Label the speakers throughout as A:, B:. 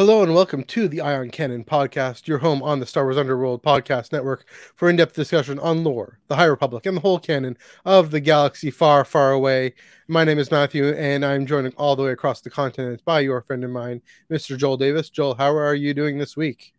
A: Hello and welcome to the Eye on Canon podcast, your home on the Star Wars Underworld podcast network for in depth discussion on lore, the High Republic, and the whole canon of the galaxy far, far away. My name is Matthew, and I'm joining all the way across the continent by your friend of mine, Mr. Joel Davis. Joel, how are you doing this week?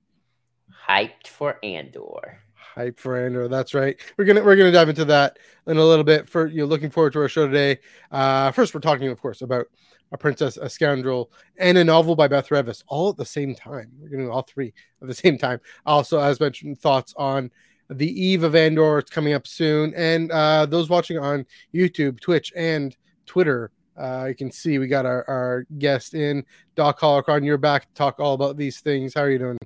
B: Hyped for Andor.
A: Hype for Andor. That's right. We're gonna we're gonna dive into that in a little bit. For you, know, looking forward to our show today. Uh, first, we're talking, of course, about a Princess, a Scoundrel, and a novel by Beth Revis all at the same time. We're going to do all three at the same time. Also, as mentioned, thoughts on the eve of Andor. It's coming up soon. And uh, those watching on YouTube, Twitch, and Twitter, uh, you can see we got our, our guest in, Doc Holocron. You're back to talk all about these things. How are you doing?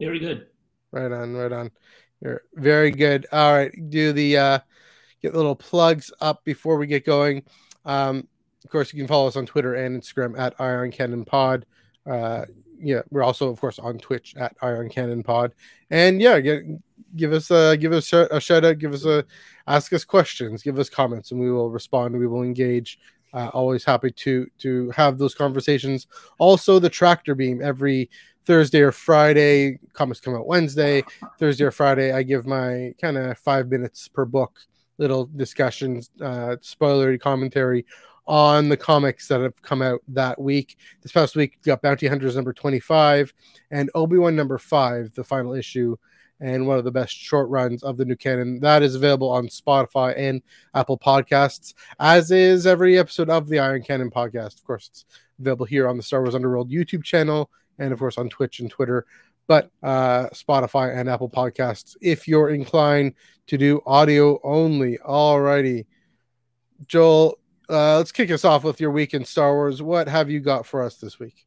C: Very good.
A: Right on, right on. You're very good. All right, do the uh, get little plugs up before we get going. Um, of course, you can follow us on Twitter and Instagram at Eye on Canon Pod. Uh, yeah, we're also, of course, on Twitch at Eye on Canon Pod. And yeah, get, give us a give us a, shout out, give us a ask us questions, give us comments, and we will respond. We will engage. Uh, always happy to to have those conversations. Also, the tractor beam every Thursday or Friday. Comments come out Wednesday. Thursday or Friday, I give my kind of five minutes per book little discussions, uh, spoilery commentary on the comics that have come out that week. This past week, we got Bounty Hunters number 25 and Obi Wan number five, the final issue, and one of the best short runs of the new canon. That is available on Spotify and Apple Podcasts, as is every episode of the Eye on Canon podcast. Of course, it's available here on the Star Wars Underworld YouTube channel and, of course, on Twitch and Twitter. But uh, Spotify and Apple Podcasts, if you're inclined to do audio only. Alrighty. Joel, uh, let's kick us off with your week in Star Wars. What have you got for us this week?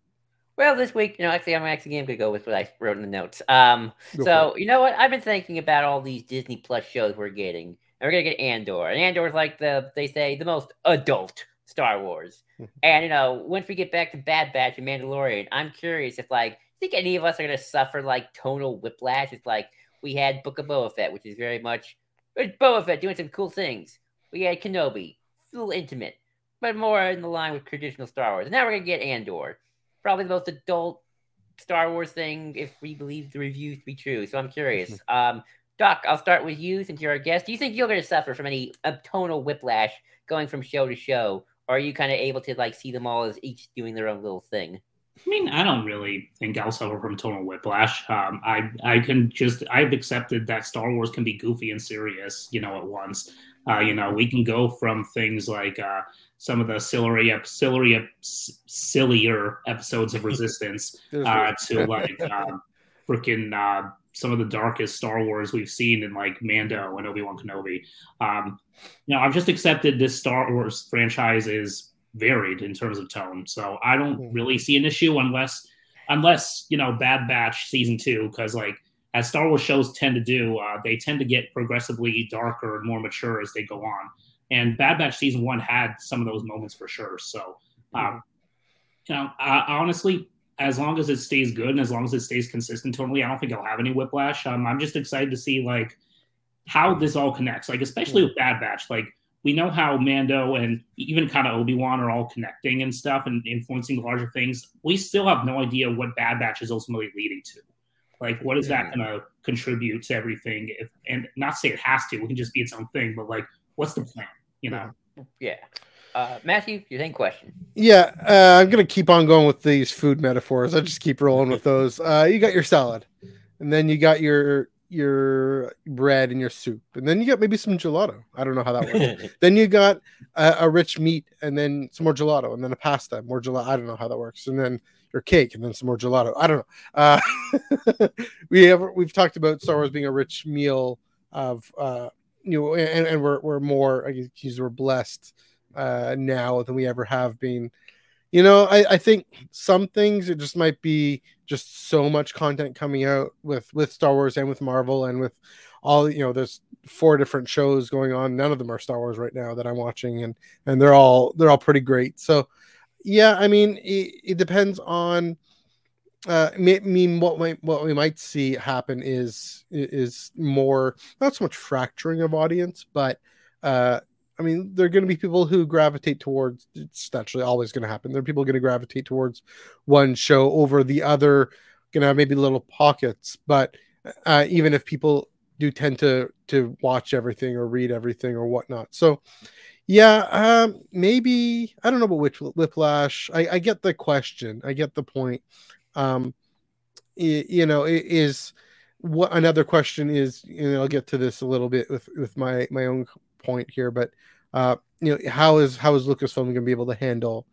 B: Well, this week, you know, actually, I'm actually going to go with what I wrote in the notes. Um, so, you know what? I've been thinking about all these Disney Plus shows we're getting, and we're going to get Andor. And Andor is like the, they say, the most adult Star Wars. and, you know, once we get back to Bad Batch and Mandalorian, I'm curious if, like, I think any of us are going to suffer, like, tonal whiplash. It's like we had Book of Boba Fett, which is very much it's Boba Fett doing some cool things. We had Kenobi, a little intimate, but more in the line with traditional Star Wars. And now we're gonna get Andor, probably the most adult Star Wars thing if we believe the reviews to be true. So I'm curious. um, Doc, I'll start with you since you're our guest. Do you think you're going to suffer from any tonal whiplash going from show to show, or are you kind of able to like see them all as each doing their own little thing?
C: I mean, I don't really think I'll suffer from tonal whiplash. Um, I I can just I've accepted that Star Wars can be goofy and serious, you know, at once. Uh, you know, we can go from things like uh, some of the silly, silly, sillier episodes of Resistance uh, to like um, freaking uh, some of the darkest Star Wars we've seen in like Mando and Obi Wan Kenobi. Um, you know, I've just accepted this Star Wars franchise is varied in terms of tone, so I don't hmm. really see an issue unless unless you know Bad Batch season two because like as Star Wars shows tend to do, uh, they tend to get progressively darker and more mature as they go on. And Bad Batch season one had some of those moments for sure. So, um, you know, uh, honestly, as long as it stays good and as long as it stays consistent totally, I don't think I'll have any whiplash. Um, I'm just excited to see like how this all connects. Like especially with Bad Batch, like we know how Mando and even kind of Obi Wan are all connecting and stuff and influencing larger things. We still have no idea what Bad Batch is ultimately leading to. Like, what is that going to contribute to everything? If, and not say it has to, it can just be its own thing, but like, what's the plan? You know?
B: Yeah. Uh, Matthew, your same question.
A: Yeah, uh, I'm gonna keep on going with these food metaphors. I just keep rolling with those. Uh, you got your salad, and then you got your your bread and your soup, and then you got maybe some gelato. I don't know how that works. then you got a, a, rich meat, and then some more gelato, and then a pasta, more gelato. I don't know how that works, and then your cake and then some more gelato. I don't know. Uh, we have we've talked about Star Wars being a rich meal of uh, you know, and, and we're we're more I guess we're blessed uh, now than we ever have been. You know, I, I think some things it just might be just so much content coming out with with Star Wars and with Marvel and with all you know. There's four different shows going on. None of them are Star Wars right now that I'm watching, and and they're all they're all pretty great. So yeah, I mean, it, it depends on. Uh, I mean, what might what we might see happen is is more not so much fracturing of audience, but uh, I mean, there are going to be people who gravitate towards. It's naturally always going to happen. There are people going to gravitate towards one show over the other. Going to have maybe little pockets, but uh, even if people do tend to to watch everything or read everything or whatnot, so yeah, um, maybe I don't know about which Whiplash. I, I get the question. I get the point. Um, you, you know, it is what another question is. You know, I'll get to this a little bit with with my my own point here, but uh, you know, how is how is Lucasfilm going to be able to handle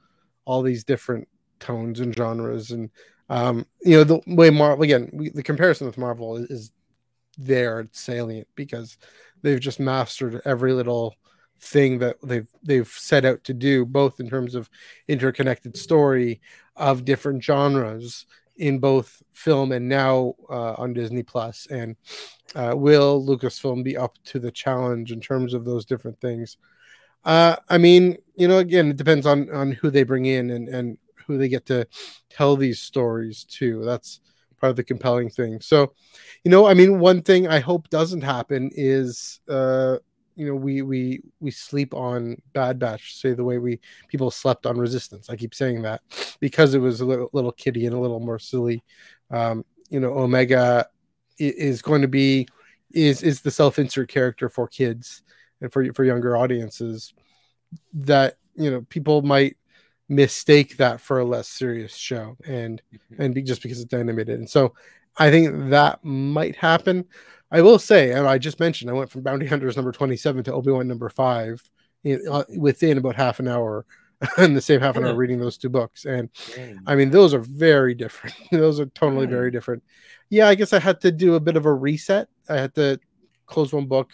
A: all these different tones and genres? And um, you know the way Marvel again we, the comparison with Marvel is, is there it's salient because they've just mastered every little thing that they've they've set out to do both in terms of interconnected story of different genres in both film and now uh, on Disney Plus. And uh, will Lucasfilm be up to the challenge in terms of those different things? Uh, I mean, you know, again, it depends on on who they bring in and and who they get to tell these stories to. That's part of the compelling thing. So, you know, I mean, one thing I hope doesn't happen is uh, you know we we we sleep on bad batch say the way we people slept on resistance. I keep saying that because it was a little, little kitty and a little more silly. Um you know omega is going to be is is the self-insert character for kids and for for younger audiences that you know people might mistake that for a less serious show and mm-hmm. and be, just because it's animated. And so i think that might happen I will say, and I just mentioned, I went from Bounty Hunters number 27 to Obi Wan number five in, uh, within about half an hour, in the same half an hour reading those two books. And I mean, those are very different. those are totally very different. Yeah, I guess I had to do a bit of a reset. I had to close one book,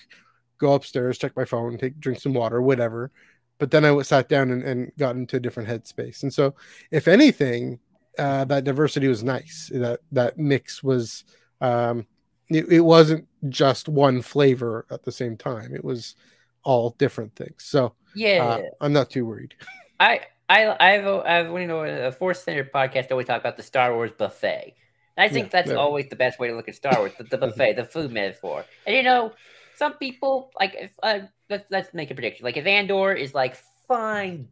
A: go upstairs, check my phone, take drink some water, whatever. But then I sat down and, and got into a different headspace. And so, if anything, uh, that diversity was nice. That that mix was um, it, it wasn't just one flavor at the same time. It was all different things. So
B: yeah, uh,
A: I'm not too worried.
B: I I I've I've you know a Force Center podcast always talk about the Star Wars buffet. And I think yeah, that's yeah. always the best way to look at Star Wars, the, the buffet, the food metaphor. And you know, some people like if uh, let's let's make a prediction. Like if Andor is like fine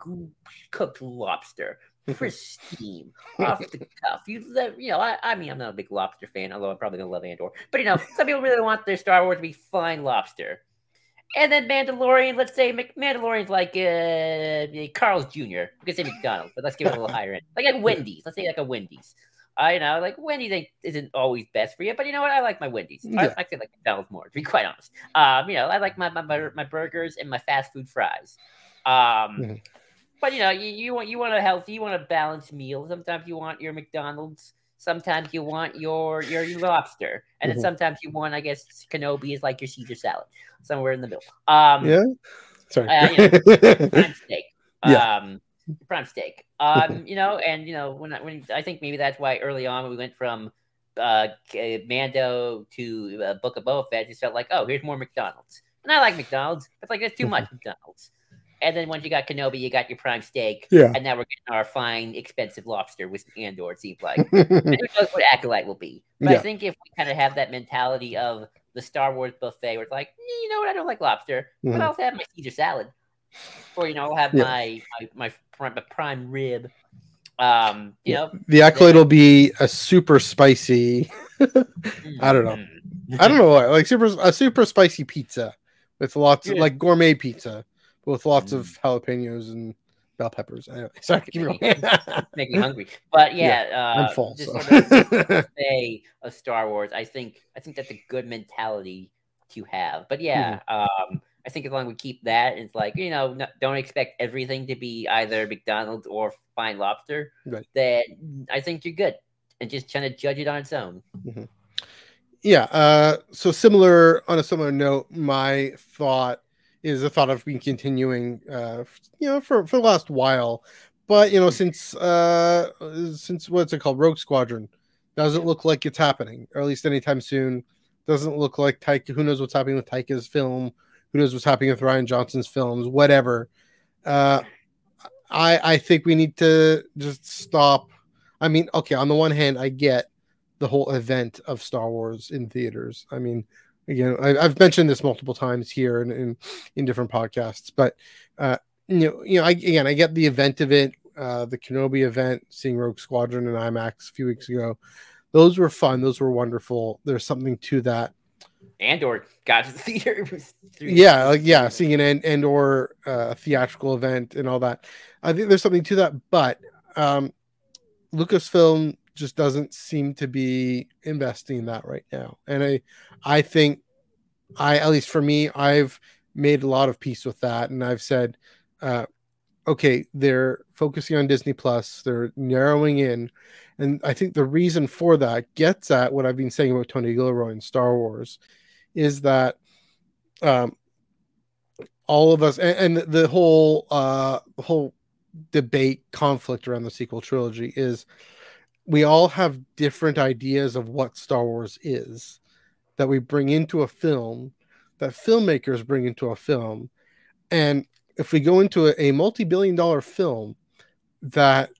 B: cooked lobster, pristine, off the cuff. You, you know, I, I mean, I'm not a big lobster fan, although I'm probably gonna love Andor. But you know, some people really want their Star Wars to be fine lobster. And then Mandalorian, let's say Mandalorian's like uh, Carl's Jr. We could say McDonald's, but let's give it a little higher end. Like, like Wendy's. Let's say like a Wendy's. I you know, like Wendy's isn't always best for you, but you know what? I like my Wendy's. Yeah. I, I feel like McDonald's more, to be quite honest. Um, you know, I like my my, my burgers and my fast food fries. Um, mm-hmm. But you know, you, you want you want a healthy, you want a balanced meal. Sometimes you want your McDonald's. Sometimes you want your your, your lobster, and mm-hmm. then sometimes you want, I guess, Kenobi is like your Caesar salad, somewhere in the middle. Um,
A: yeah. Sorry.
B: Uh, you know, prime steak. Yeah. Um, prime steak. Um, you know, and you know when I, when I think maybe that's why early on we went from uh, Mando to uh, Book of Boba Fett, just felt like, oh, here's more McDonald's. And I like McDonald's, but like there's too much McDonald's. And then once you got Kenobi, you got your prime steak.
A: Yeah.
B: And now we're getting our fine, expensive lobster with Andor, it seems like. who knows what Acolyte will be. But yeah. I think if we kind of have that mentality of the Star Wars buffet where it's like, you know what, I don't like lobster, mm-hmm. but I'll have my Caesar salad. Or, you know, I'll have yeah. my, my, my, prime, my prime rib. Um, you know,
A: the acolyte will be a super spicy. I don't know. Mm-hmm. I don't know what like super a super spicy pizza with lots of like gourmet pizza with lots mm. of jalapenos and bell peppers. Anyway, sorry, keep going.
B: Make me hungry, but yeah, yeah uh, I'm full. Just so. sort of say a Star Wars. I think I think that's a good mentality to have. But yeah, mm-hmm. um, I think as long as we keep that, it's like you know, don't expect everything to be either McDonald's or Fine Lobster. Right. Then I think you're good, and just trying to judge it on its own.
A: Mm-hmm. Yeah. Uh, so similar on a similar note, my thought is the thought of being continuing, uh, you know, for for the last while. But you know, hmm. since uh, since what's it called, Rogue Squadron, doesn't look like it's happening, or at least anytime soon. Doesn't look like Taika. Who knows what's happening with Taika's film? Who knows what's happening with Rian Johnson's films? Whatever. Uh, I I think we need to just stop. I mean, okay, on the one hand, I get the whole event of Star Wars in theaters. I mean, again, I, have mentioned this multiple times here and in, in, in, different podcasts, but uh, you know, you know, I, again, I get the event of it, uh, the Kenobi event, seeing Rogue Squadron in IMAX a few weeks ago. Those were fun. Those were wonderful. There's something to that.
B: Andor got to the theater.
A: yeah, like yeah, seeing an and, and or uh, theatrical event and all that. I think there's something to that, but um, Lucasfilm just doesn't seem to be investing in that right now. And I, I think, I at least for me, I've made a lot of peace with that, and I've said, uh, okay, they're focusing on Disney Plus, they're narrowing in, and I think the reason for that gets at what I've been saying about Tony Gilroy and Star Wars, is that um, all of us and, and the whole uh, whole debate conflict around the sequel trilogy is we all have different ideas of what Star Wars is that we bring into a film that filmmakers bring into a film and if we go into a, a multi-billion dollar film that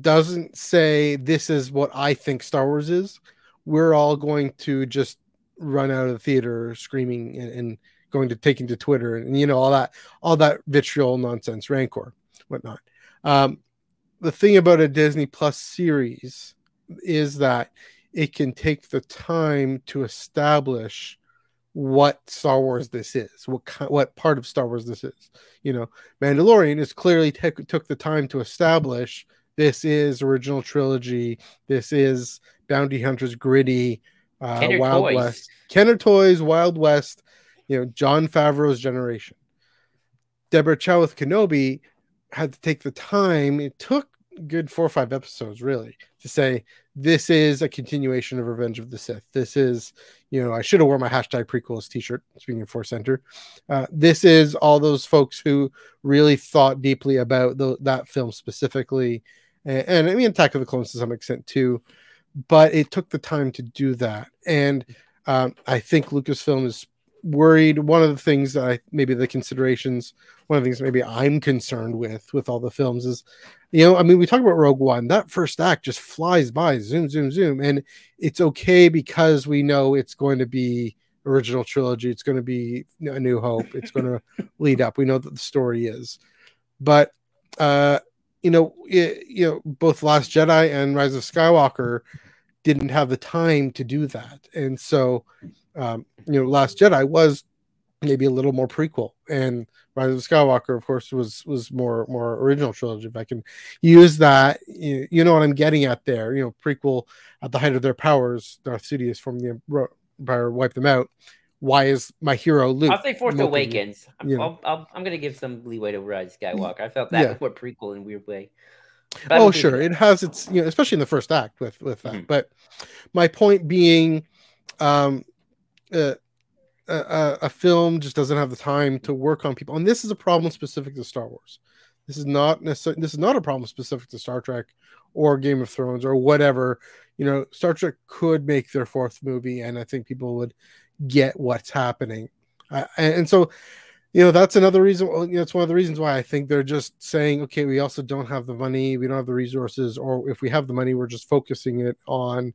A: doesn't say this is what I think Star Wars is, we're all going to just run out of the theater screaming and, and going to taking to Twitter and you know all that all that vitriol nonsense, rancor, whatnot. Um, the thing about a Disney Plus series is that it can take the time to establish what Star Wars this is, what what part of Star Wars this is. You know, Mandalorian is clearly t- took the time to establish this is original trilogy. This is Bounty Hunters gritty, uh, Wild Toys. West, Kenner Toys, Wild West. You know, Jon Favreau's generation. Deborah Chow with Kenobi had to take the time. It took good four or five episodes really to say this is a continuation of Revenge of the Sith. This is, you know, I should have worn my hashtag prequels t-shirt. Speaking of Force Center, uh, this is all those folks who really thought deeply about the, that film specifically, and, and I mean Attack of the Clones to some extent too. But it took the time to do that, and um, I think Lucasfilm is worried. One of the things that I maybe the considerations, one of the things maybe I'm concerned with with all the films is, you know, I mean, we talk about Rogue One. That first act just flies by, zoom, zoom, zoom, and it's okay because we know it's going to be original trilogy. It's going to be a New Hope. It's going to lead up. We know that the story is, but uh, you know, it, you know, both Last Jedi and Rise of Skywalker didn't have the time to do that, and so um, you know, Last Jedi was maybe a little more prequel, and Rise of Skywalker, of course, was was more more original trilogy. If I can use that, you, you know what I'm getting at there. You know, prequel at the height of their powers, Darth Sidious from the Empire wiped them out. Why is my hero Luke?
B: I'll say Force Awakens. I'm, you know. i am going to give some leeway to Rise Skywalker. I felt that yeah. was prequel in a weird way.
A: But oh, sure, it has its you know, especially in the first act with with that. Mm-hmm. But my point being, um, a, a, film just doesn't have the time to work on people, and this is a problem specific to Star Wars. This is not necessarily this is not a problem specific to Star Trek or Game of Thrones or whatever. You know, Star Trek could make their fourth movie, and I think people would get what's happening. Uh, and, so, you know, that's another reason. You know, one of the reasons why I think they're just saying, okay, we also don't have the money, we don't have the resources, or if we have the money, we're just focusing it on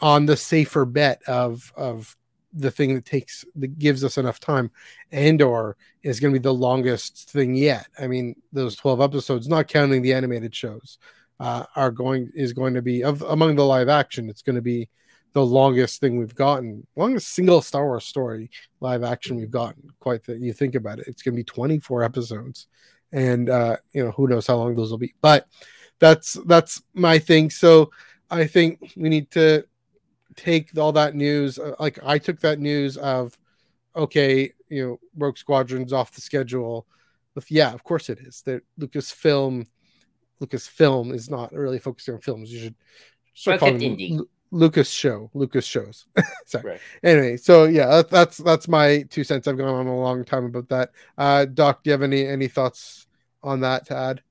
A: on the safer bet of of the thing that takes that gives us enough time. Andor is going to be the longest thing yet. I mean, those 12 episodes, not counting the animated shows, uh, are going is going to be of among the live action. It's going to be the longest thing we've gotten, longest single Star Wars story live action we've gotten. Quite that you think about it, it's going to be 24 episodes, and uh, you know who knows how long those will be. But that's that's my thing. So I think we need to take all that news. Uh, like I took that news of, okay, you know, Rogue Squadron's off the schedule. Yeah, of course it is. That Lucasfilm, Lucasfilm is not really focusing on films. You should start calling Lu- Lucas Show, Lucas shows. Sorry. Right. Anyway, so yeah, that's that's my two cents. I've gone on a long time about that. Uh, Doc, do you have any any thoughts on that to add?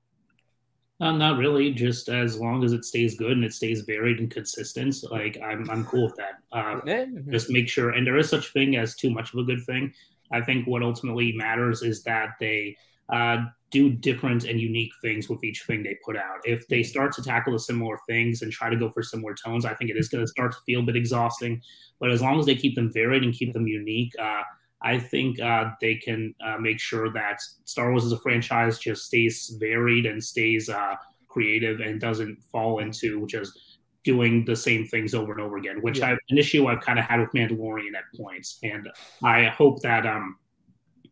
C: Uh, not really. Just as long as it stays good and it stays varied and consistent, like I'm, I'm cool with that. Uh, mm-hmm. Just make sure, and there is such thing as too much of a good thing. I think what ultimately matters is that they uh, do different and unique things with each thing they put out. If they start to tackle the similar things and try to go for similar tones, I think it is going to start to feel a bit exhausting. But as long as they keep them varied and keep them unique, uh, I think uh, they can uh, make sure that Star Wars as a franchise just stays varied and stays uh, creative and doesn't fall into just doing the same things over and over again, which yeah. I, an issue I've kind of had with Mandalorian at points. And I hope that um,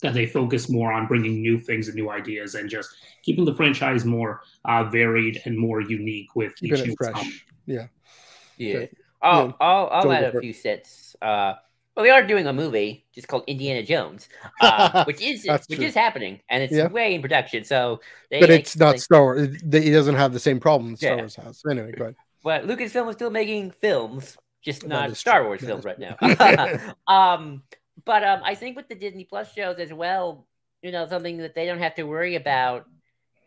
C: that they focus more on bringing new things and new ideas and just keeping the franchise more uh, varied and more unique with
A: Keep each new fresh.
B: Yeah. Yeah. Okay. I'll, yeah. I'll, I'll add a few sets. Well, they are doing a movie just called Indiana Jones, uh, which is which true. is happening, and it's yeah. way in production. So,
A: they, but it's not Star Wars. It, doesn't have the same problem Star yeah. Wars has. Anyway, go ahead.
B: But Lucasfilm is still making films, just not Star true. Wars films right now. um, but um, I think with the Disney Plus shows as well, you know, something that they don't have to worry about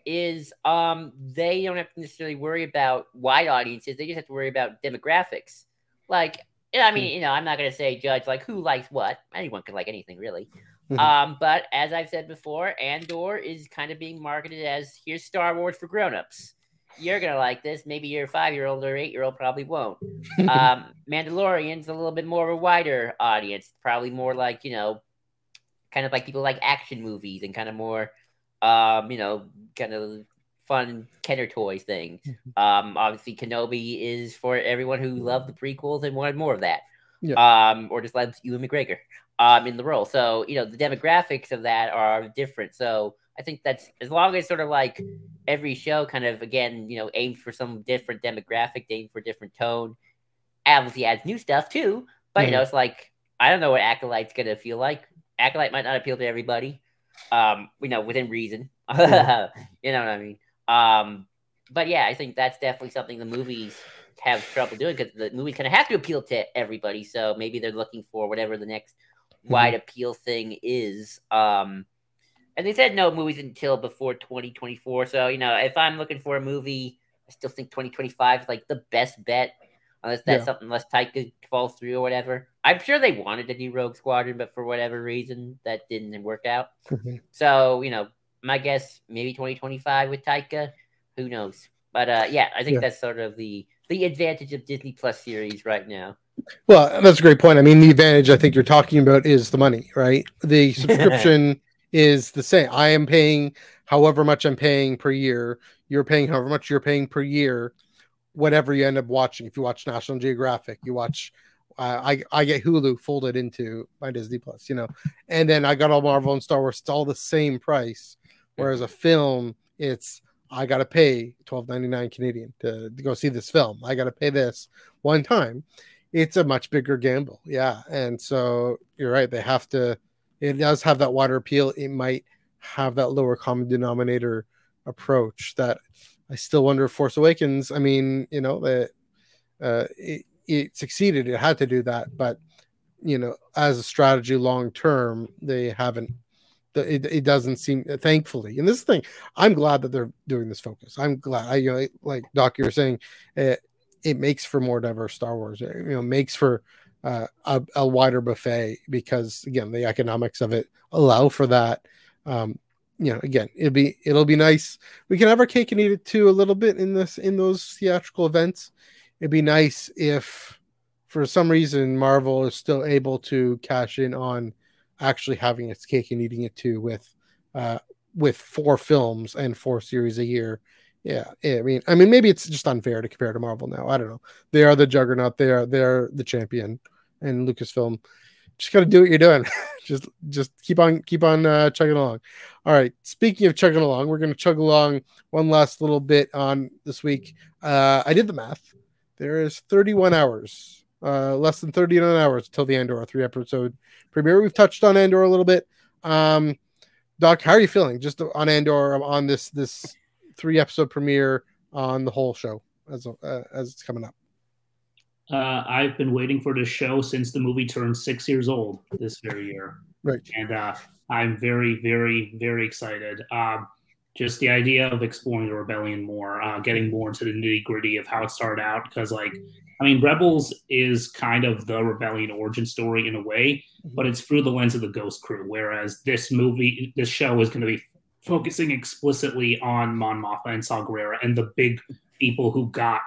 B: is um, they don't have to necessarily worry about wide audiences. They just have to worry about demographics. Like, I mean, hmm. you know, I'm not going to say judge like who likes what. Anyone can like anything, really. Hmm. um, but as I've said before, Andor is kind of being marketed as here's Star Wars for grown-ups you're gonna like this. Maybe your five year old or eight year old probably won't. um, Mandalorian's a little bit more of a wider audience, probably more like you know, kind of like people like action movies and kind of more, um, you know, kind of fun Kenner toys thing. Mm-hmm. Um, obviously Kenobi is for everyone who loved the prequels and wanted more of that. Yeah. Um, or just loves Ewan McGregor um in the role. So you know the demographics of that are different. So I think that's as long as sort of like every show kind of again, you know, aimed for some different demographic, aimed for different tone. Obviously adds new stuff too, but mm-hmm. you know, it's like I don't know what Acolyte's gonna feel like. Acolyte might not appeal to everybody. Um, you know, within reason. Mm-hmm. you know what I mean? Um, but yeah, I think that's definitely something the movies have trouble doing because the movies kind of have to appeal to everybody. So maybe they're looking for whatever the next mm-hmm. wide appeal thing is. Um, and they said no movies until before 2024. So, you know, if I'm looking for a movie, I still think 2025 is like the best bet, unless that's yeah. something unless Taika falls through or whatever. I'm sure they wanted to do Rogue Squadron, but for whatever reason, that didn't work out. Mm-hmm. So, you know, my guess maybe 2025 with Taika. Who knows? But uh, yeah, I think yeah. that's sort of the the advantage of Disney Plus series right now.
A: Well, that's a great point. I mean, the advantage I think you're talking about is the money, right? The subscription is the same. I am paying however much I'm paying per year. You're paying however much you're paying per year. Whatever you end up watching, if you watch National Geographic, you watch. Uh, I I get Hulu folded into my Disney Plus, you know, and then I got all Marvel and Star Wars. It's all the same price. Whereas a film, it's I got to pay twelve ninety nine Canadian to, to go see this film. I got to pay this one time. It's a much bigger gamble, yeah. And so you're right; they have to it does have that wider appeal. It might have that lower common denominator approach that I still wonder if Force Awakens, I mean, you know, that uh, it, it succeeded. It had to do that, but you know, as a strategy long term, they haven't. It, it doesn't seem, thankfully, and this thing, I'm glad that they're doing this focus. I'm glad. I you know, like Doc, you're saying, it, it makes for more diverse Star Wars. You know, makes for uh, a, a, wider buffet because again the economics of it allow for that um, you know again it'll be it'll be nice we can have our cake and eat it too a little bit in this in those theatrical events it'd be nice if for some reason marvel is still able to cash in on actually having its cake and eating it too with uh with four films and four series a year yeah, I mean, I mean, maybe it's just unfair to compare to Marvel now. I don't know. They are the juggernaut. They are they're the champion and Lucasfilm. Just got to do what you're doing. just just keep on keep on uh, chugging along. All right. Speaking of chugging along, we're going to chug along one last little bit on this week. Uh, I did the math. There is 31 hours, uh, less than 39 hours until the Andor three episode premiere. We've touched on Andor a little bit. Um, Doc, how are you feeling just on Andor on this this three episode premiere on the whole show as uh, as it's coming up?
C: Uh, I've been waiting for this show since the movie turned six years old this very year.
A: Right.
C: And uh, I'm very, very, very excited. Um, just the idea of exploring the rebellion more, uh, getting more into the nitty gritty of how it started out. Because, like, I mean, Rebels is kind of the rebellion origin story in a way, mm-hmm. but it's through the lens of the Ghost Crew. Whereas this movie, this show is going to be focusing explicitly on Mon Mothma and Saw Gerrera and the big people who got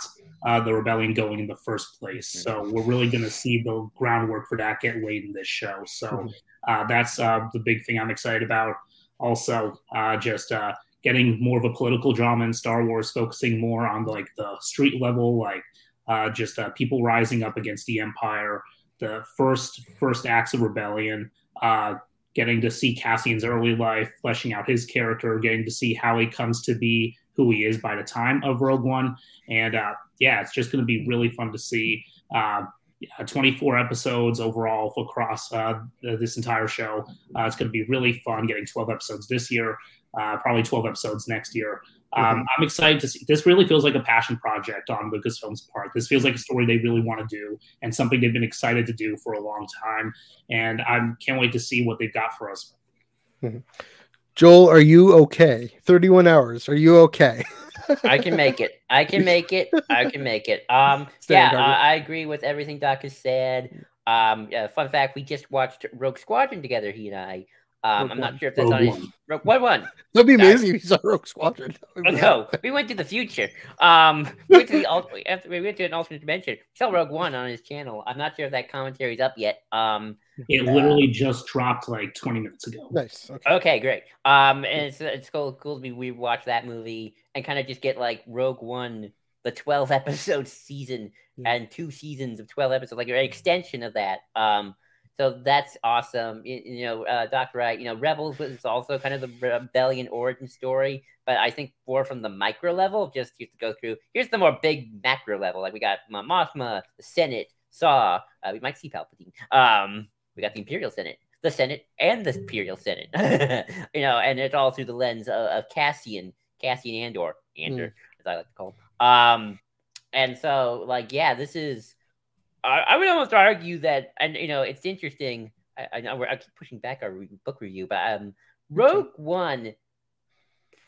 C: uh, the rebellion going in the first place. So we're really going to see the groundwork for that get laid in this show. So mm-hmm. uh, that's uh, the big thing I'm excited about. Also, uh, just uh, getting more of a political drama in Star Wars, focusing more on like the street level, like uh, just people rising up against the Empire. The first first acts of rebellion, getting to see Cassian's early life, fleshing out his character, getting to see how he comes to be who he is by the time of Rogue One. And uh, yeah, it's just going to be really fun to see. Uh, 24 episodes overall across uh, this entire show. Uh, it's going to be really fun getting 12 episodes this year, uh, probably 12 episodes next year. Um, mm-hmm. I'm excited to see. This really feels like a passion project on Lucasfilm's part. This feels like a story they really want to do and something they've been excited to do for a long time. And I can't wait to see what they've got for us.
A: Mm-hmm. Joel, are you okay? 31 hours. Are you okay?
B: I can make it. I can make it. I can make it. Um, yeah, uh, I agree with everything Doc has said. Um, yeah, fun fact: we just watched Rogue Squadron together. He and I. Um, I'm not sure if that's Rogue on his Rogue One. One.
A: That'd be amazing if you saw Rogue Squadron.
B: Oh, no, we went to the future. Um, we went to the after we went to an alternate dimension. We saw Rogue One on his channel. I'm not sure if that commentary's up yet. Um,
C: it literally just dropped like 20 minutes ago.
A: Nice.
B: Okay, okay great. Um, and it's it's cool cool to be we watch that movie and kind of just get like Rogue One, the 12 episode season and two seasons of 12 episodes, like an extension of that. Um so that's awesome. You, you know, uh, Dr. Wright, you know, Rebels was also kind of the rebellion origin story, but I think more from the micro level, just used to go through. Here's the more big macro level. Like we got Mothma, the Senate, Saw, uh, we might see Palpatine. Um, we got the Imperial Senate, the Senate, and the Imperial Senate. you know, and it's all through the lens of, of Cassian, Cassian Andor, Andor, mm. as I like to call him. Um, and so, like, yeah, this is I, I, would almost argue that, and you know, it's interesting. I, I know I keep pushing back our book review, but um, Rogue One,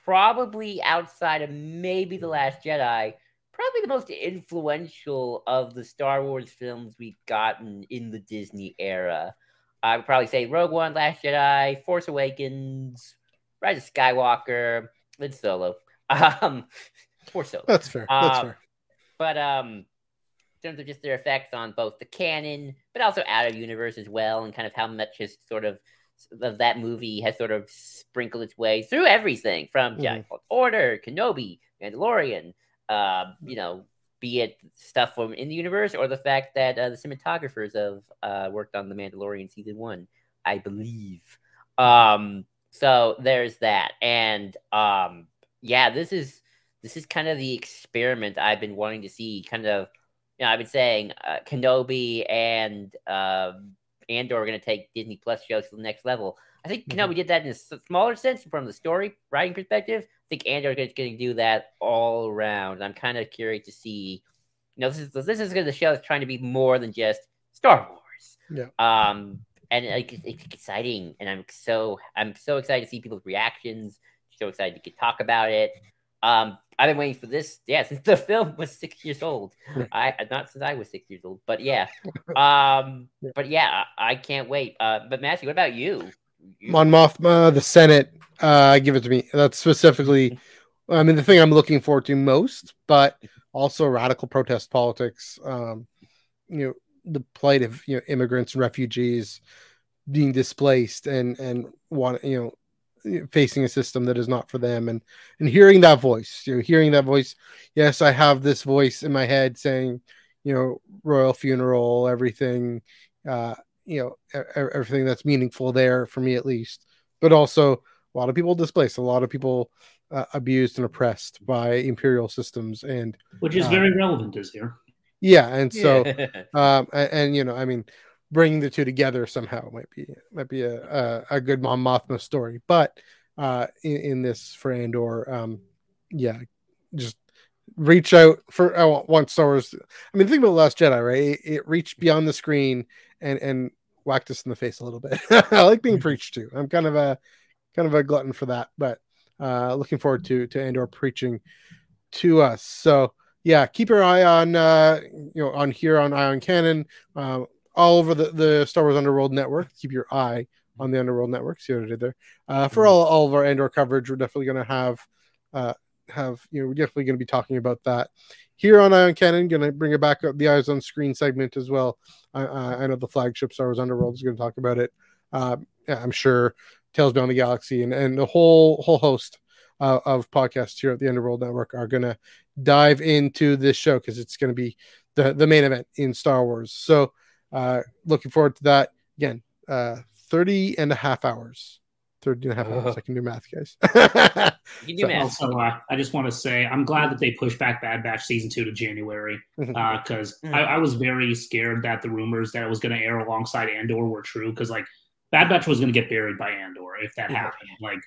B: probably outside of maybe the Last Jedi, probably the most influential of the Star Wars films we've gotten in the Disney era. I would probably say Rogue One, Last Jedi, Force Awakens, Rise of Skywalker, then Solo. Um, Force Solo.
A: That's fair. That's um, fair.
B: But um, terms of just their effects on both the canon, but also out of universe as well, and kind of how much has sort of of that movie has sort of sprinkled its way through everything from mm. Jedi Order, Kenobi, Mandalorian, uh, you know, be it stuff from in the universe or the fact that uh, the cinematographers have uh, worked on the Mandalorian season one, I believe. Um, so there's that, and um, yeah, this is this is kind of the experiment I've been wanting to see, kind of you know, I've been saying uh, Kenobi and uh, Andor are going to take Disney Plus shows to the next level. I think mm-hmm. Kenobi did that in a smaller sense from the story writing perspective. I think Andor is going to do that all around. I'm kind of curious to see. You know, this is this is the show is trying to be more than just Star Wars.
A: Yeah.
B: Um, and like it's exciting, and I'm so I'm so excited to see people's reactions. So excited to talk about it. Um, I've been waiting for this, yeah, since the film was six years old. I not since I was six years old, but yeah. Um, but yeah, I, can't wait. Uh, but Matthew, what about you?
A: you... Mon Mothma, the Senate, uh, give it to me. That's specifically, I mean, the thing I'm looking forward to most, but also radical protest politics. Um, you know, the plight of you know immigrants and refugees being displaced and and want you know facing a system that is not for them. And and hearing that voice you know hearing that voice yes i have this voice in my head saying you know royal funeral everything uh you know everything that's meaningful there for me at least. But also a lot of people displaced a lot of people uh, abused and oppressed by imperial systems and
C: which is uh, very relevant this year.
A: Yeah and so um and, and you know i mean bringing the two together somehow might be might be a a, a good Mon Mothma story. But uh, in, in this for Andor, um, yeah, just reach out for I want Star Wars. I mean, think about Last Jedi, right? It, it, reached beyond the screen and and whacked us in the face a little bit. I like being mm-hmm. preached to. I'm kind of a kind of a glutton for that, but uh, looking forward to to Andor preaching to us. So yeah, keep your eye on uh, you know on here on Eye on Canon. Uh, all over the, the Star Wars Underworld network. Keep your eye on the Underworld Network. See what I did there. Uh, for
B: Mhm.
A: all, all of our Andor coverage, we're definitely going to have uh, have you know we're definitely going to be talking about that here on Eye on Canon. Going to bring it back up the eyes on screen segment as well. I, I I know the flagship Star Wars Underworld is going to talk about it. Uh, yeah, I'm sure Tales Beyond the Galaxy and and the whole whole host uh, of podcasts here at the Underworld Network are going to dive into this show because it's going to be the the main event in Star Wars. So uh, looking forward to that again. Uh, 30 and a half hours. 30 and a half hours. I can do math, guys.
B: You can do
A: So-
B: math.
C: Also, uh, I just want to say I'm glad that they pushed back Bad Batch season two to January because
B: Mm.
C: I, I was very scared that the rumors that it was going to air alongside Andor were true because like Bad Batch was going to get buried by Andor if that
A: Mhm.
C: happened. Like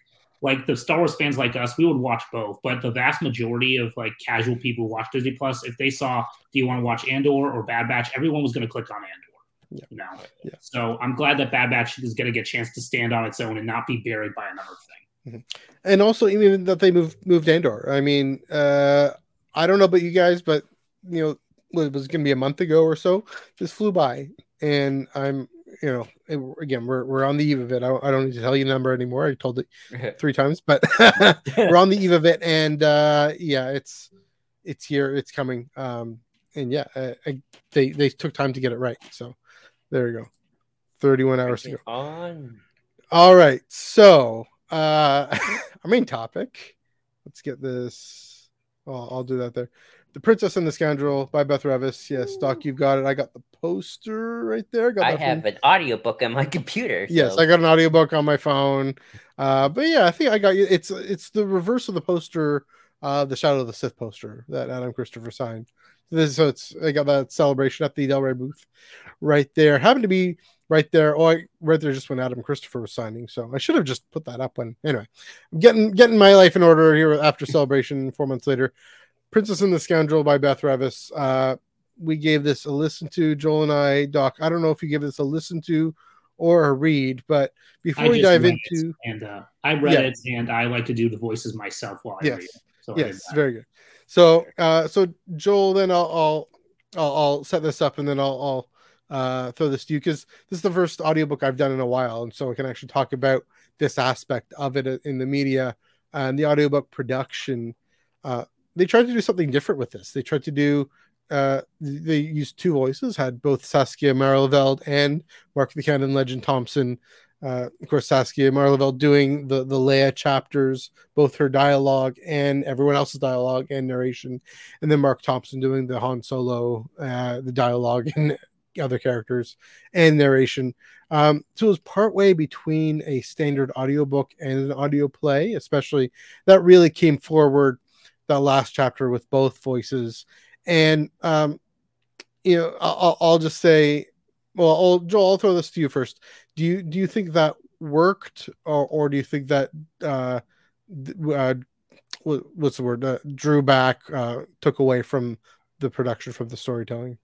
C: like the Star Wars fans like us, we would watch both, but the vast majority of like casual people who watch Disney Plus, if they saw, do you want to watch Andor or Bad Batch, everyone was going to click on Andor.
A: Yeah.
C: You know?
A: Yeah.
C: So I'm glad that Bad Batch is going to get a chance to stand on its own and not be buried by another thing.
A: and also even that they moved moved Andor. I mean, uh, I don't know about you guys, but you know, what, was it going to be a month ago or so? This flew by, and I'm, you know, it- again, we're we're on the eve of it. I, I don't need to tell you the number anymore. I told it three times, but we're on the eve of it, and uh, yeah, it's it's here, it's coming, um, and yeah, uh, I, they they took time to get it right. So there you go, thirty-one hours to go.
B: on.
A: All right. So, uh our main topic. Let's get this. Oh, I'll do that there. The Princess and the Scoundrel by Beth Revis. Yes, Doc, you've got it. I got the poster right there. Got
B: I
A: that from-
B: have an audiobook on my computer.
A: Yes, I got an audiobook on my phone. Uh, but yeah, I think I got you. It's it's the reverse of the poster, uh, the Shadow of the Sith poster that Adam Christopher signed. So, this, so it's I got that celebration at the Del Rey booth right there. Happened to be right there. Oh, I right there just when Adam Christopher was signing. So I should have just put that up when anyway. I'm getting getting my life in order here after celebration four months later. Princess and the Scoundrel by Beth Revis. Uh, we gave this a listen to, Joel and I, Doc. I don't know if you give this a listen to or a read, but before
C: I
A: we dive into
C: and uh, I read
A: Yeah.
C: it, and I like to do the voices myself while I read it. So
A: yes, very good. So, uh, so Joel, then I'll I'll I'll, I'll set this up and then I'll I'll uh, throw this to you because this is the first audiobook I've done in a while, and so I can actually talk about this aspect of it in the media and the audiobook production. Uh, they tried to do something different with this. They tried to do uh, they used two voices, had both Saskia Marleveld and Marc the Canon Legend Thompson. Uh, of course, Saskia Marleveld doing the the Leia chapters, both her dialogue and everyone else's dialogue and narration, and then Marc Thompson doing the Han Solo, uh, the dialogue and other characters and narration. Um, so it was partway between a standard audiobook and an audio play, especially that really came forward that last chapter with both voices. And um, you know, I'll, I'll just say, well, I'll, Joel, I'll throw this to you first. Do you do you think that worked, or or do you think that uh, uh what's the word uh, drew back, uh, took away from the production, from the storytelling?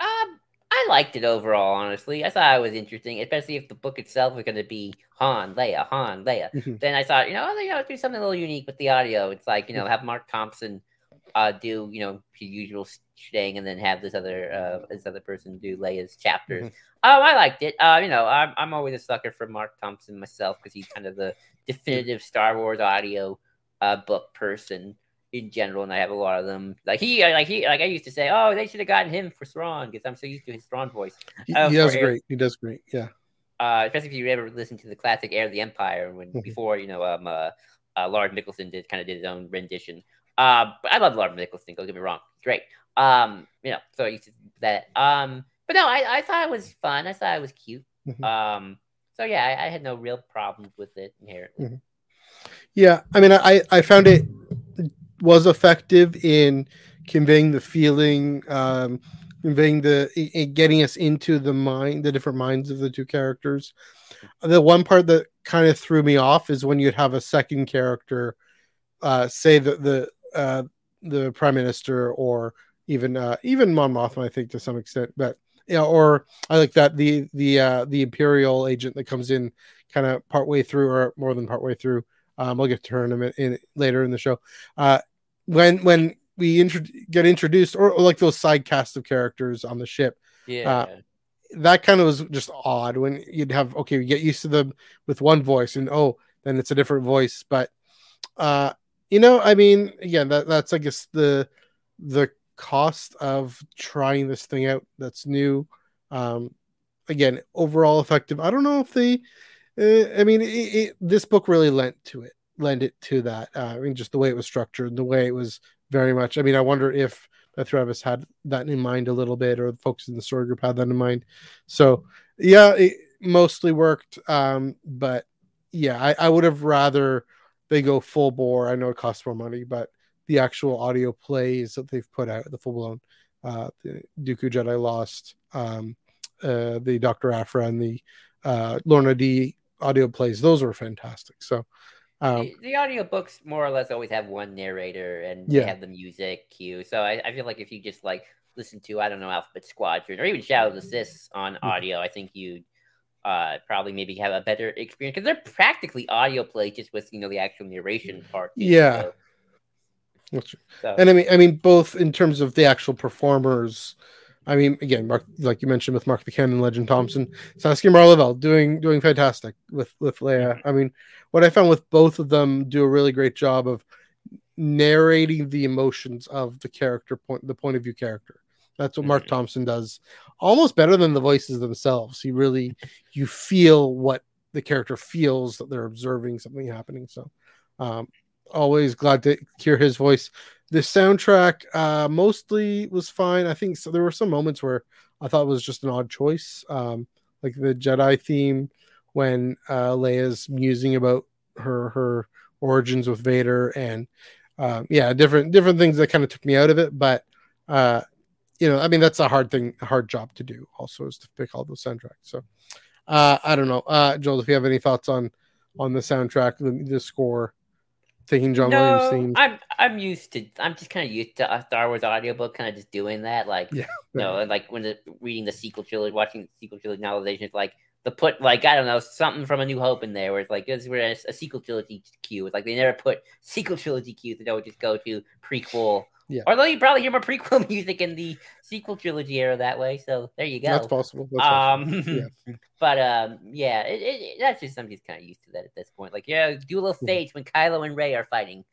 B: Um, I liked it overall, honestly. I thought it was interesting, especially if the book itself was going to be Han, Leia, Han, Leia.
A: Mhm.
B: Then I thought, you know, you know, do something a little unique with the audio. It's like, you know, have Marc Thompson uh, do, you know, his usual thing, and then have this other uh, this other person do Leia's chapters.
A: Mhm.
B: Oh, I liked it. Uh, you know, I'm I'm always a sucker for Marc Thompson myself because he's kind of the definitive Star Wars audio uh, book person in general, and I have a lot of them. Like he, like he, like I used to say, oh, they should have gotten him for Thrawn because I'm so used to his Thrawn voice.
A: He,
B: Oh,
A: he does great. He does great. Yeah.
B: Uh, especially if you ever listen to the classic Heir of the Empire when
A: Mhm.
B: before you know um uh, uh Lord Mickelson did kind of did his own rendition. Uh, but I love Lord Mickelson. Don't get me wrong, great. Um, you know, so I used that. Um, but no, I, I thought it was fun. I thought it was cute.
A: Mhm.
B: Um, so yeah, I, I had no real problems with it inherently.
A: Yeah, I mean, I I found it was effective in conveying the feeling, um, conveying the i- i- getting us into the mind, the different minds of the two characters. The one part that kind of threw me off is when you'd have a second character, uh, say that the uh, the prime minister or even uh, even Mon Mothma, I think to some extent, but yeah, or I like that the the uh, the imperial agent that comes in kind of partway through or more than partway through. Um, we'll get to her in a minute in, later in the show. Uh, when when we intro- get introduced, or, or like those side cast of characters on the ship,
B: Yeah,
A: that kind of was just odd when you'd have okay, you get used to them with one voice, and oh, then it's a different voice. But uh, you know, I mean, again, that that's I guess the the cost of trying this thing out that's new. Um, again, overall effective. I don't know if they. Uh, I mean, it, it, this book really lent to it, lend it to that. Uh, I mean, just the way it was structured, the way it was very much. I mean, I wonder if Beth Revis had that in mind a little bit, or the folks in the story group had that in mind. So, yeah, it mostly worked. Um, but yeah, I, I would have rather they go full bore. I know it costs more money, but the actual audio plays that they've put out, the full blown uh, the Dooku Jedi Lost, um, uh, the Doctor Aphra, and the uh, Lourna Dee audio plays, those were fantastic. So. Um,
B: the, the audio books more or less always have one narrator and yeah. they have the music cue. So I, I feel like if you just like listen to I don't know Alphabet Squadron or even Shadow of the Sith on mm-hmm. audio, I think you uh, probably maybe have a better experience because they're practically audio play just with you know the actual narration part.
A: Yeah. So so. And I mean, I mean, both in terms of the actual performers. I mean, again, Marc, like you mentioned with Mark Buchanan, Legend Thompson, Saskia Maarleveld doing doing fantastic with with Leia. I mean, what I found with both of them do a really great job of narrating the emotions of the character point, the point of view character. That's what Marc mm-hmm. Thompson does, almost better than the voices themselves. He really, you feel what the character feels that they're observing something happening. So, um, always glad to hear his voice. The soundtrack uh, mostly was fine. I think so. There were some moments where I thought it was just an odd choice, um, like the Jedi theme when uh, Leia's musing about her her origins with Vader, and uh, yeah, different different things that kind of took me out of it. But uh, you know, I mean, that's a hard thing, a hard job to do. Also, is to pick all those soundtracks. So uh, I don't know, uh, Joel, if you have any thoughts on on the soundtrack, the, the score taking John no, Williams themes.
B: I'm I'm used to I'm just kind of used to a Star Wars audiobook kind of just doing that. Like yeah, you know, like when the, reading the sequel trilogy, watching the sequel trilogy novelization, it's like the put like I don't know something from A New Hope in there, where it's like this where a, a sequel trilogy cue. It's like they never put sequel trilogy cues; they would just go to prequel. Yeah. Although you probably hear more prequel music in the sequel trilogy era that way, so there you go.
A: That's possible. That's
B: um, possible. Yeah. but um, yeah, it, it, that's just something kind of used to that at this point. Like, yeah, do a little stage when Kylo and Rey are fighting.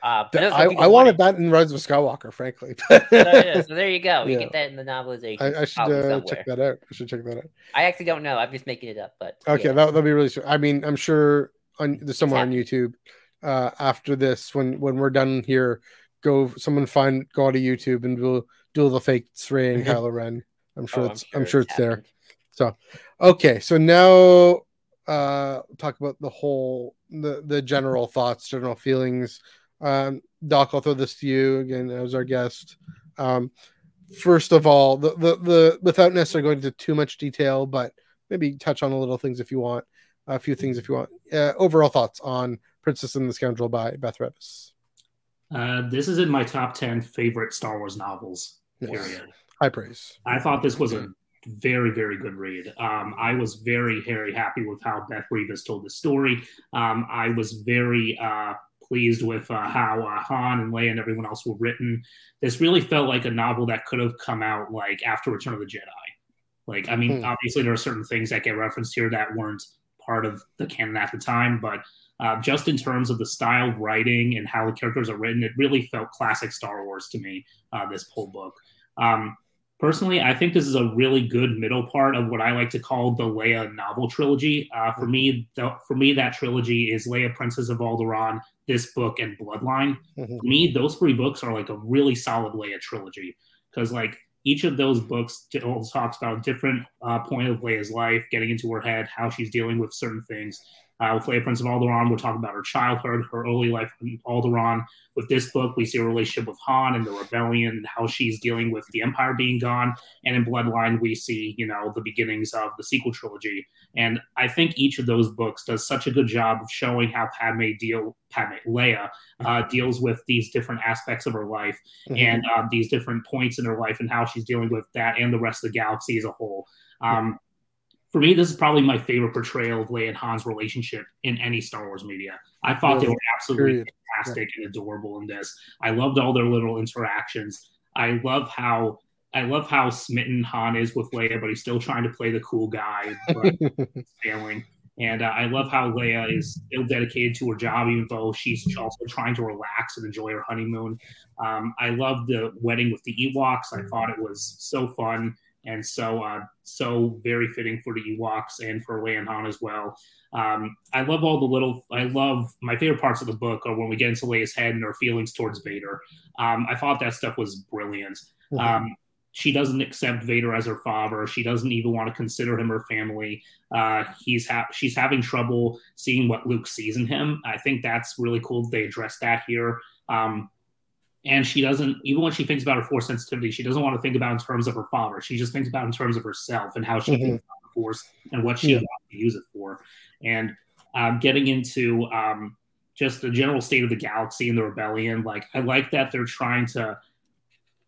B: Uh,
A: I, I wanted that in Rise of Skywalker, frankly.
B: so, yeah, so, there you go. You yeah. get that in the novelization.
A: I, I should uh, check that out. I should check that out.
B: I actually don't know. I'm just making it up, but
A: okay, yeah. that that'll be really. I mean, I'm sure on there's somewhere on YouTube. Uh, after this, when when we're done here, go someone find go to YouTube and do do the fake Rey and Kylo Ren. I'm sure oh, it's I'm sure, I'm sure it's, it's there. So, okay, so now uh talk about the whole the the general thoughts, general feelings um, Doc, I'll throw this to you again as our guest. Um, first of all, the, the the without necessarily going into too much detail, but maybe touch on a little things if you want, a few things if you want. Uh, overall thoughts on Princess and the Scoundrel by Beth Revis.
C: Uh, this is in my top ten favorite Star Wars novels. Period.
A: High praise.
C: I thought this was a very very good read. Um, I was very very happy with how Beth Revis told the story. Um, I was very uh, pleased with uh, how uh, Han and Leia and everyone else were written. This really felt like a novel that could have come out like after Return of the Jedi. Like, I mean, hmm. obviously there are certain things that get referenced here that weren't part of the canon at the time, but uh, just in terms of the style of writing and how the characters are written, it really felt classic Star Wars to me. Uh, this whole book. Um, personally, I think this is a really good middle part of what I like to call the Leia novel trilogy. Uh, for me, the, for me, that trilogy is Leia, Princess of Alderaan, this book, and Bloodline. Mm-hmm. For me, those three books are like a really solid Leia trilogy because like each of those books talks about a different uh, point of Leia's life, getting into her head, how she's dealing with certain things. Uh, with Leia Prince of Alderaan, we'll talk about her childhood, her early life in Alderaan. With this book, we see a relationship with Han and the rebellion and how she's dealing with the Empire being gone. And in Bloodline, we see, you know, the beginnings of the sequel trilogy. And I think each of those books does such a good job of showing how Padme deal, Padme Leia uh, deals with these different aspects of her life mm-hmm. and uh, these different points in her life and how she's dealing with that and the rest of the galaxy as a whole. Um, for me, this is probably my favorite portrayal of Leia and Han's relationship in any Star Wars media. I thought they were absolutely fantastic yeah. and adorable in this. I loved all their little interactions. I love how I love how smitten Han is with Leia, but he's still trying to play the cool guy, but failing. And uh, I love how Leia is still dedicated to her job, even though she's also trying to relax and enjoy her honeymoon. Um, I love the wedding with the Ewoks. I thought it was so fun and so uh, so very fitting for the Ewoks and for Leia and Han as well. Um, I love all the little. I love my favorite parts of the book are when we get into Leia's head and her feelings towards Vader. Um, I thought that stuff was brilliant. Mm-hmm. Um, she doesn't accept Vader as her father. She doesn't even want to consider him her family. Uh, he's ha- she's having trouble seeing what Luke sees in him. I think that's really cool. They address that here. Um, and she doesn't even when she thinks about her force sensitivity, she doesn't want to think about in terms of her father. She just thinks about in terms of herself and how she mm-hmm. thinks about the force and what she yeah. wants to use it for. And um, getting into um, just the general state of the galaxy and the rebellion, like I like that they're trying to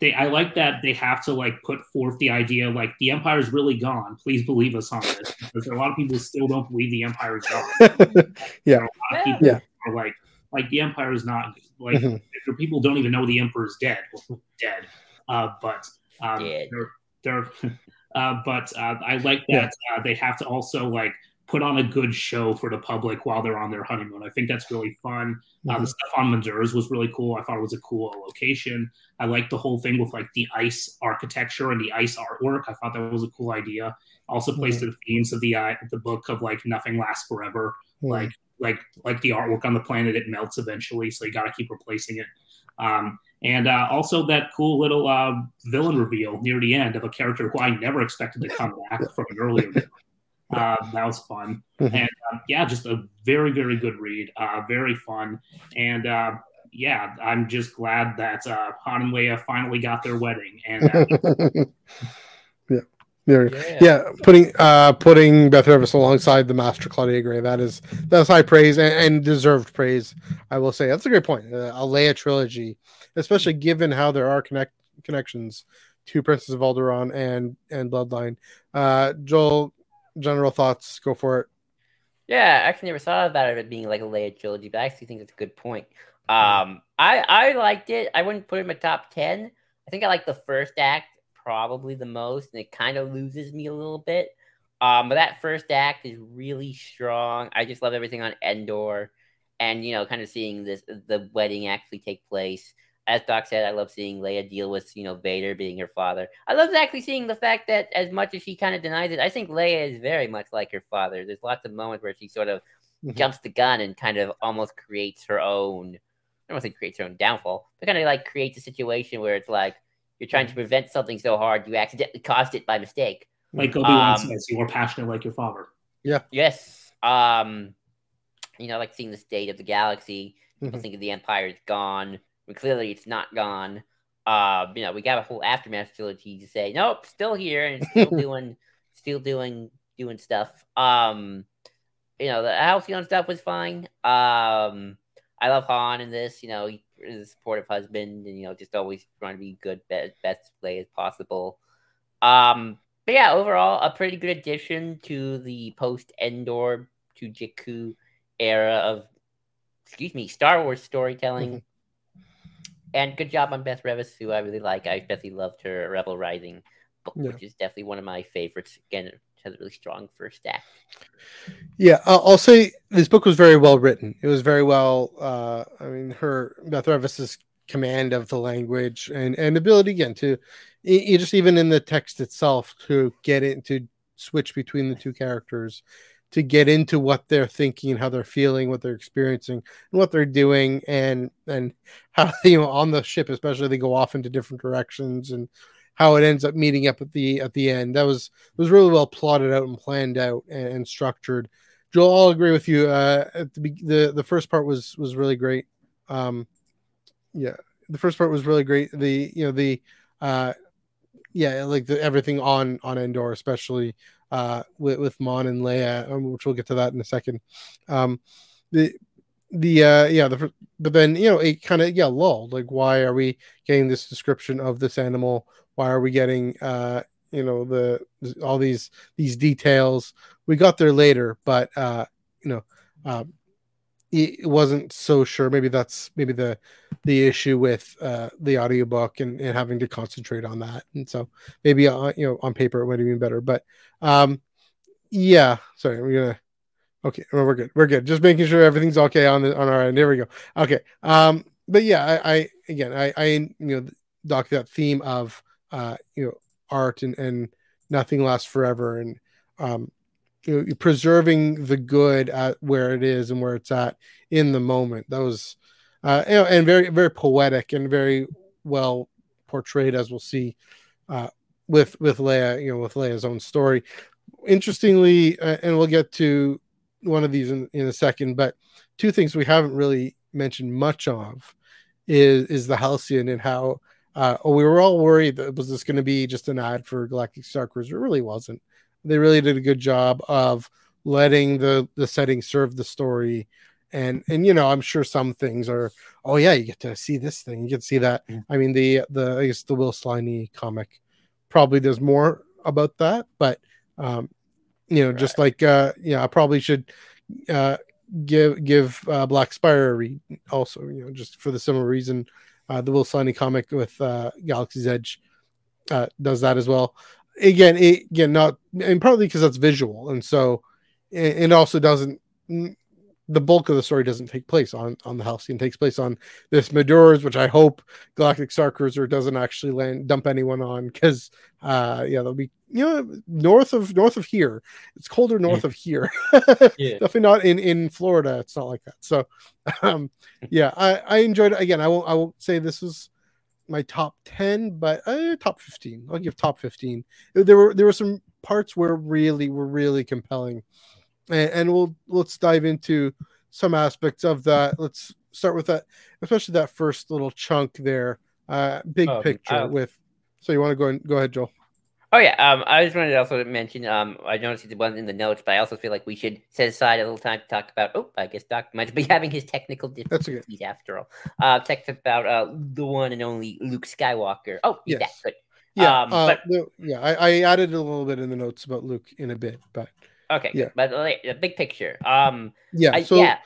C: they I like that they have to like put forth the idea like the empire is really gone. Please believe us on this because a lot of people still don't believe the empire is gone.
A: yeah, a lot of people yeah.
C: are like like the empire is not like mm-hmm. people don't even know the emperor's dead. dead, uh, but um, they're they're. Uh, but uh, I like that yeah. Uh, they have to also like put on a good show for the public while they're on their honeymoon. I think that's really fun. Uh, mm-hmm. the stuff on Manduras was really cool. I thought it was a cool location. I like the whole thing with like the ice architecture and the ice artwork. I thought that was a cool idea. Also plays mm-hmm. to the themes of the uh, the book of like nothing lasts forever. Mm-hmm. Like like like the artwork on the planet, it melts eventually, so you got to keep replacing it. Um, and uh, also that cool little uh, villain reveal near the end of a character who I never expected to come back from an earlier. Uh, that was fun. Mm-hmm. And uh, yeah, just a very, very good read. Uh, very fun. And uh, yeah, I'm just glad that uh, Han and Leia finally got their wedding. And
A: yeah. Yeah. yeah, putting uh putting Beth Revis alongside the master Claudia Gray that is that's high praise and, and deserved praise. I will say that's a great point. Uh, a Leia trilogy, especially given how there are connect connections to Princess of Alderaan and and Bloodline. Uh, Joel, general thoughts. Go for it.
B: Yeah, I actually never thought about it being like a Leia trilogy, but I actually think it's a good point. Um, I I liked it. I wouldn't put it in my top ten. I think I like the first act probably the most, and it kind of loses me a little bit. Um, but that first act is really strong. I just love everything on Endor, and you know, kind of seeing this the wedding actually take place as Doc said, I love seeing Leia deal with you know Vader being her father. I love actually seeing the fact that as much as she kind of denies it, I think Leia is very much like her father. There's lots of moments where she sort of mm-hmm. jumps the gun and kind of almost creates her own. I don't want to say creates her own downfall, but kind of like creates a situation where it's like you're trying to prevent something so hard you accidentally caused it by mistake.
C: Like Obi Wan um, says, you are passionate like your father.
A: Yeah.
B: Yes. Um, you know, like seeing the state of the galaxy. People mm-hmm. think the Empire is gone but clearly it's not gone. Uh, you know, we got a whole aftermath trilogy to say, nope, still here and still doing, still doing, doing stuff. Um, you know, the Halcyon stuff was fine. Um, I love Han in this. You know, he is a supportive husband, and you know, just always trying to be good, best, best play as possible. Um, but yeah, overall, a pretty good addition to the post Endor to Jakku era of, excuse me, Star Wars storytelling. Mm-hmm. And good job on Beth Revis, who I really like. I especially loved her Rebel Rising book, yeah. which is definitely one of my favorites. Again, has a really strong first act.
A: Yeah, I'll say this book was very well written. It was very well. Uh, I mean, her Beth Revis's command of the language and and ability again to you just even in the text itself to get it to switch between the two characters to get into what they're thinking, how they're feeling, what they're experiencing, and what they're doing, and and how you know on the ship, especially they go off into different directions, and how it ends up meeting up at the at the end. That was was really well plotted out and planned out and, and structured. Joel, I'll agree with you. Uh, the the the first part was was really great. Um, yeah, the first part was really great. The you know the uh, yeah, like the everything on on Endor, especially uh, with, with Mon and Leia, um, which we'll get to that in a second. Um, the the uh yeah the but then you know it kind of yeah lulled. like why are we getting this description of this animal why are we getting uh you know the all these these details we got there later but uh you know um he wasn't so sure. Maybe that's maybe the the issue with uh, the audiobook and, and having to concentrate on that. And so maybe uh, you know on paper it would have been better. But um, yeah, sorry, we're gonna okay, well, we're good. We're good. Just making sure everything's okay on the on our end. There we go. Okay. Um, but yeah, I, I again I I you know doc that theme of uh you know art and and nothing lasts forever and um you know, preserving the good at where it is and where it's at in the moment. That was, uh, you know, and very, very poetic and very well portrayed, as we'll see uh, with with Leia. You know, with Leia's own story. Interestingly, uh, and we'll get to one of these in, in a second, but two things we haven't really mentioned much of is is the Halcyon and how. Uh, we were all worried that was this going to be just an ad for Galactic Star Cruiser. It really wasn't they really did a good job of letting the the setting serve the story and and you know i'm sure some things are oh yeah you get to see this thing you get to see that yeah. i mean the the i guess the will sliney comic probably does more about that but um you know right. just like uh yeah i probably should uh give give uh black spire a read also you know just for the similar reason uh the will sliney comic with uh galaxy's edge uh does that as well again, it, again, not and partly because that's visual, and so it, also doesn't. The bulk of the story doesn't take place on on the Halcyon. Takes place on this Maduras, which I hope Galactic Star Cruiser doesn't actually land dump anyone on because uh yeah they'll be you know north of north of here it's colder north yeah. of here yeah. definitely not in in florida it's not like that so um yeah i i enjoyed it again i won't i won't say this was my top 10 but uh, top 15 i'll give top 15 there were there were some parts where really were really compelling and, and we'll let's dive into some aspects of that let's start with that especially that first little chunk there uh big um, picture with so you want to go and go ahead joel
B: Oh yeah, um, I just wanted to also mention. Um, I noticed it wasn't in the notes, but I also feel like we should set aside a little time to talk about. Oh, I guess Doc might be having his technical difficulties okay. after all. Uh, text about uh the one and only Luke Skywalker. Oh, yes. that good.
A: Yeah, um, uh, but yeah, I, I, added a little bit in the notes about Luke in a bit, but
B: okay, yeah, but the big picture. Um,
A: yeah,
B: I,
A: so yeah.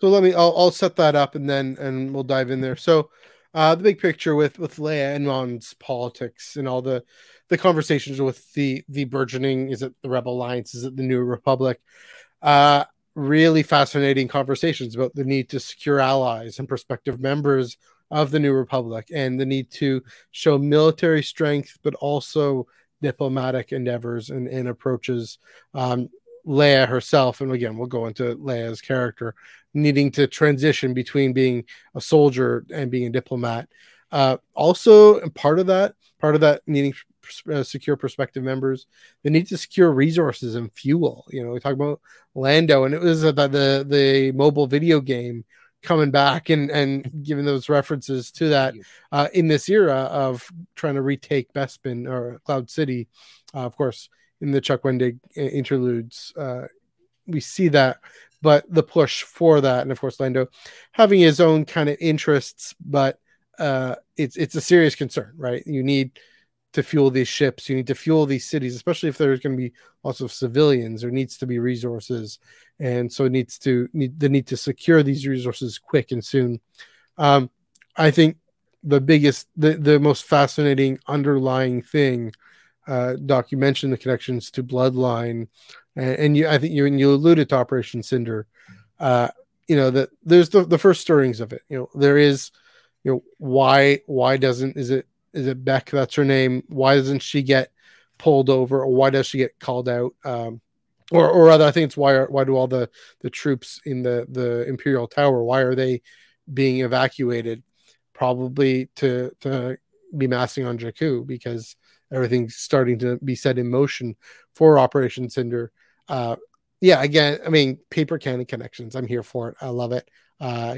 A: so let me, I'll, I'll set that up and then and we'll dive in there. So, uh, the big picture with with Leia and Mon's politics and all the the conversations with the the burgeoning is it the rebel alliance is it the new republic uh really fascinating conversations about the need to secure allies and prospective members of the new republic and the need to show military strength but also diplomatic endeavors and, and approaches um, leia herself and again we'll go into leia's character needing to transition between being a soldier and being a diplomat uh, also part of that part of that needing uh, secure prospective members. They need to secure resources and fuel. You know, we talk about Lando, and it was the, the the mobile video game coming back and and giving those references to that uh, in this era of trying to retake Bespin or Cloud City. Uh, of course, in the Chuck Wendig uh, interludes, uh, we see that. But the push for that, and of course, Lando having his own kind of interests, but uh, it's it's a serious concern, right? You need to fuel these ships. You need to fuel these cities, especially if there's going to be lots of civilians. There needs to be resources, and so it needs to need the need to secure these resources quick and soon. Um, I think the biggest, the the most fascinating underlying thing. Uh, Doc, you mentioned the connections to Bloodline, and, and you, I think you and you alluded to Operation Cinder. Uh, you know that there's the, the first stirrings of it. You know there is, you know why why doesn't is it is it Beck That's her name. Why doesn't she get pulled over, or why does she get called out? Um, or, or rather, I think it's why are, why do all the the troops in the the Imperial Tower? Why are they being evacuated? Probably to to be massing on Jakku because everything's starting to be set in motion for Operation Cinder. Uh, yeah, again, I mean, paper canon connections. I'm here for it. I love it. Uh,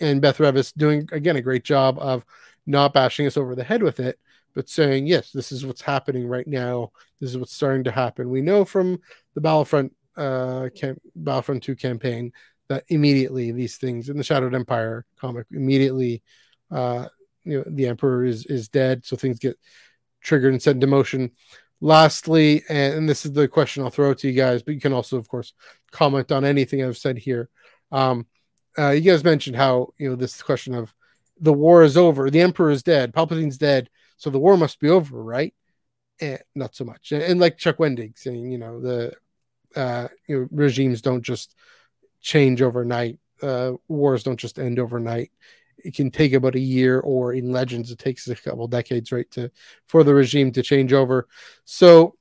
A: and Beth Revis doing again a great job of not bashing us over the head with it, but saying, yes, this is what's happening right now. This is what's starting to happen. We know from the Battlefront uh camp, Battlefront 2 campaign that immediately these things in the Shattered Empire comic immediately uh you know the Emperor is is dead, so things get triggered and set into motion. Lastly, and, this is the question I'll throw to you guys, but you can also, of course, comment on anything I've said here. Um, uh, you guys mentioned how you know this question of the war is over, the emperor is dead, Palpatine's dead, so the war must be over, right? And not so much. And, and like Chuck Wendig saying, you know, the uh, you know, regimes don't just change overnight. Uh, wars don't just end overnight. It can take about a year, or in Legends, it takes a couple decades, right, to for the regime to change over. So,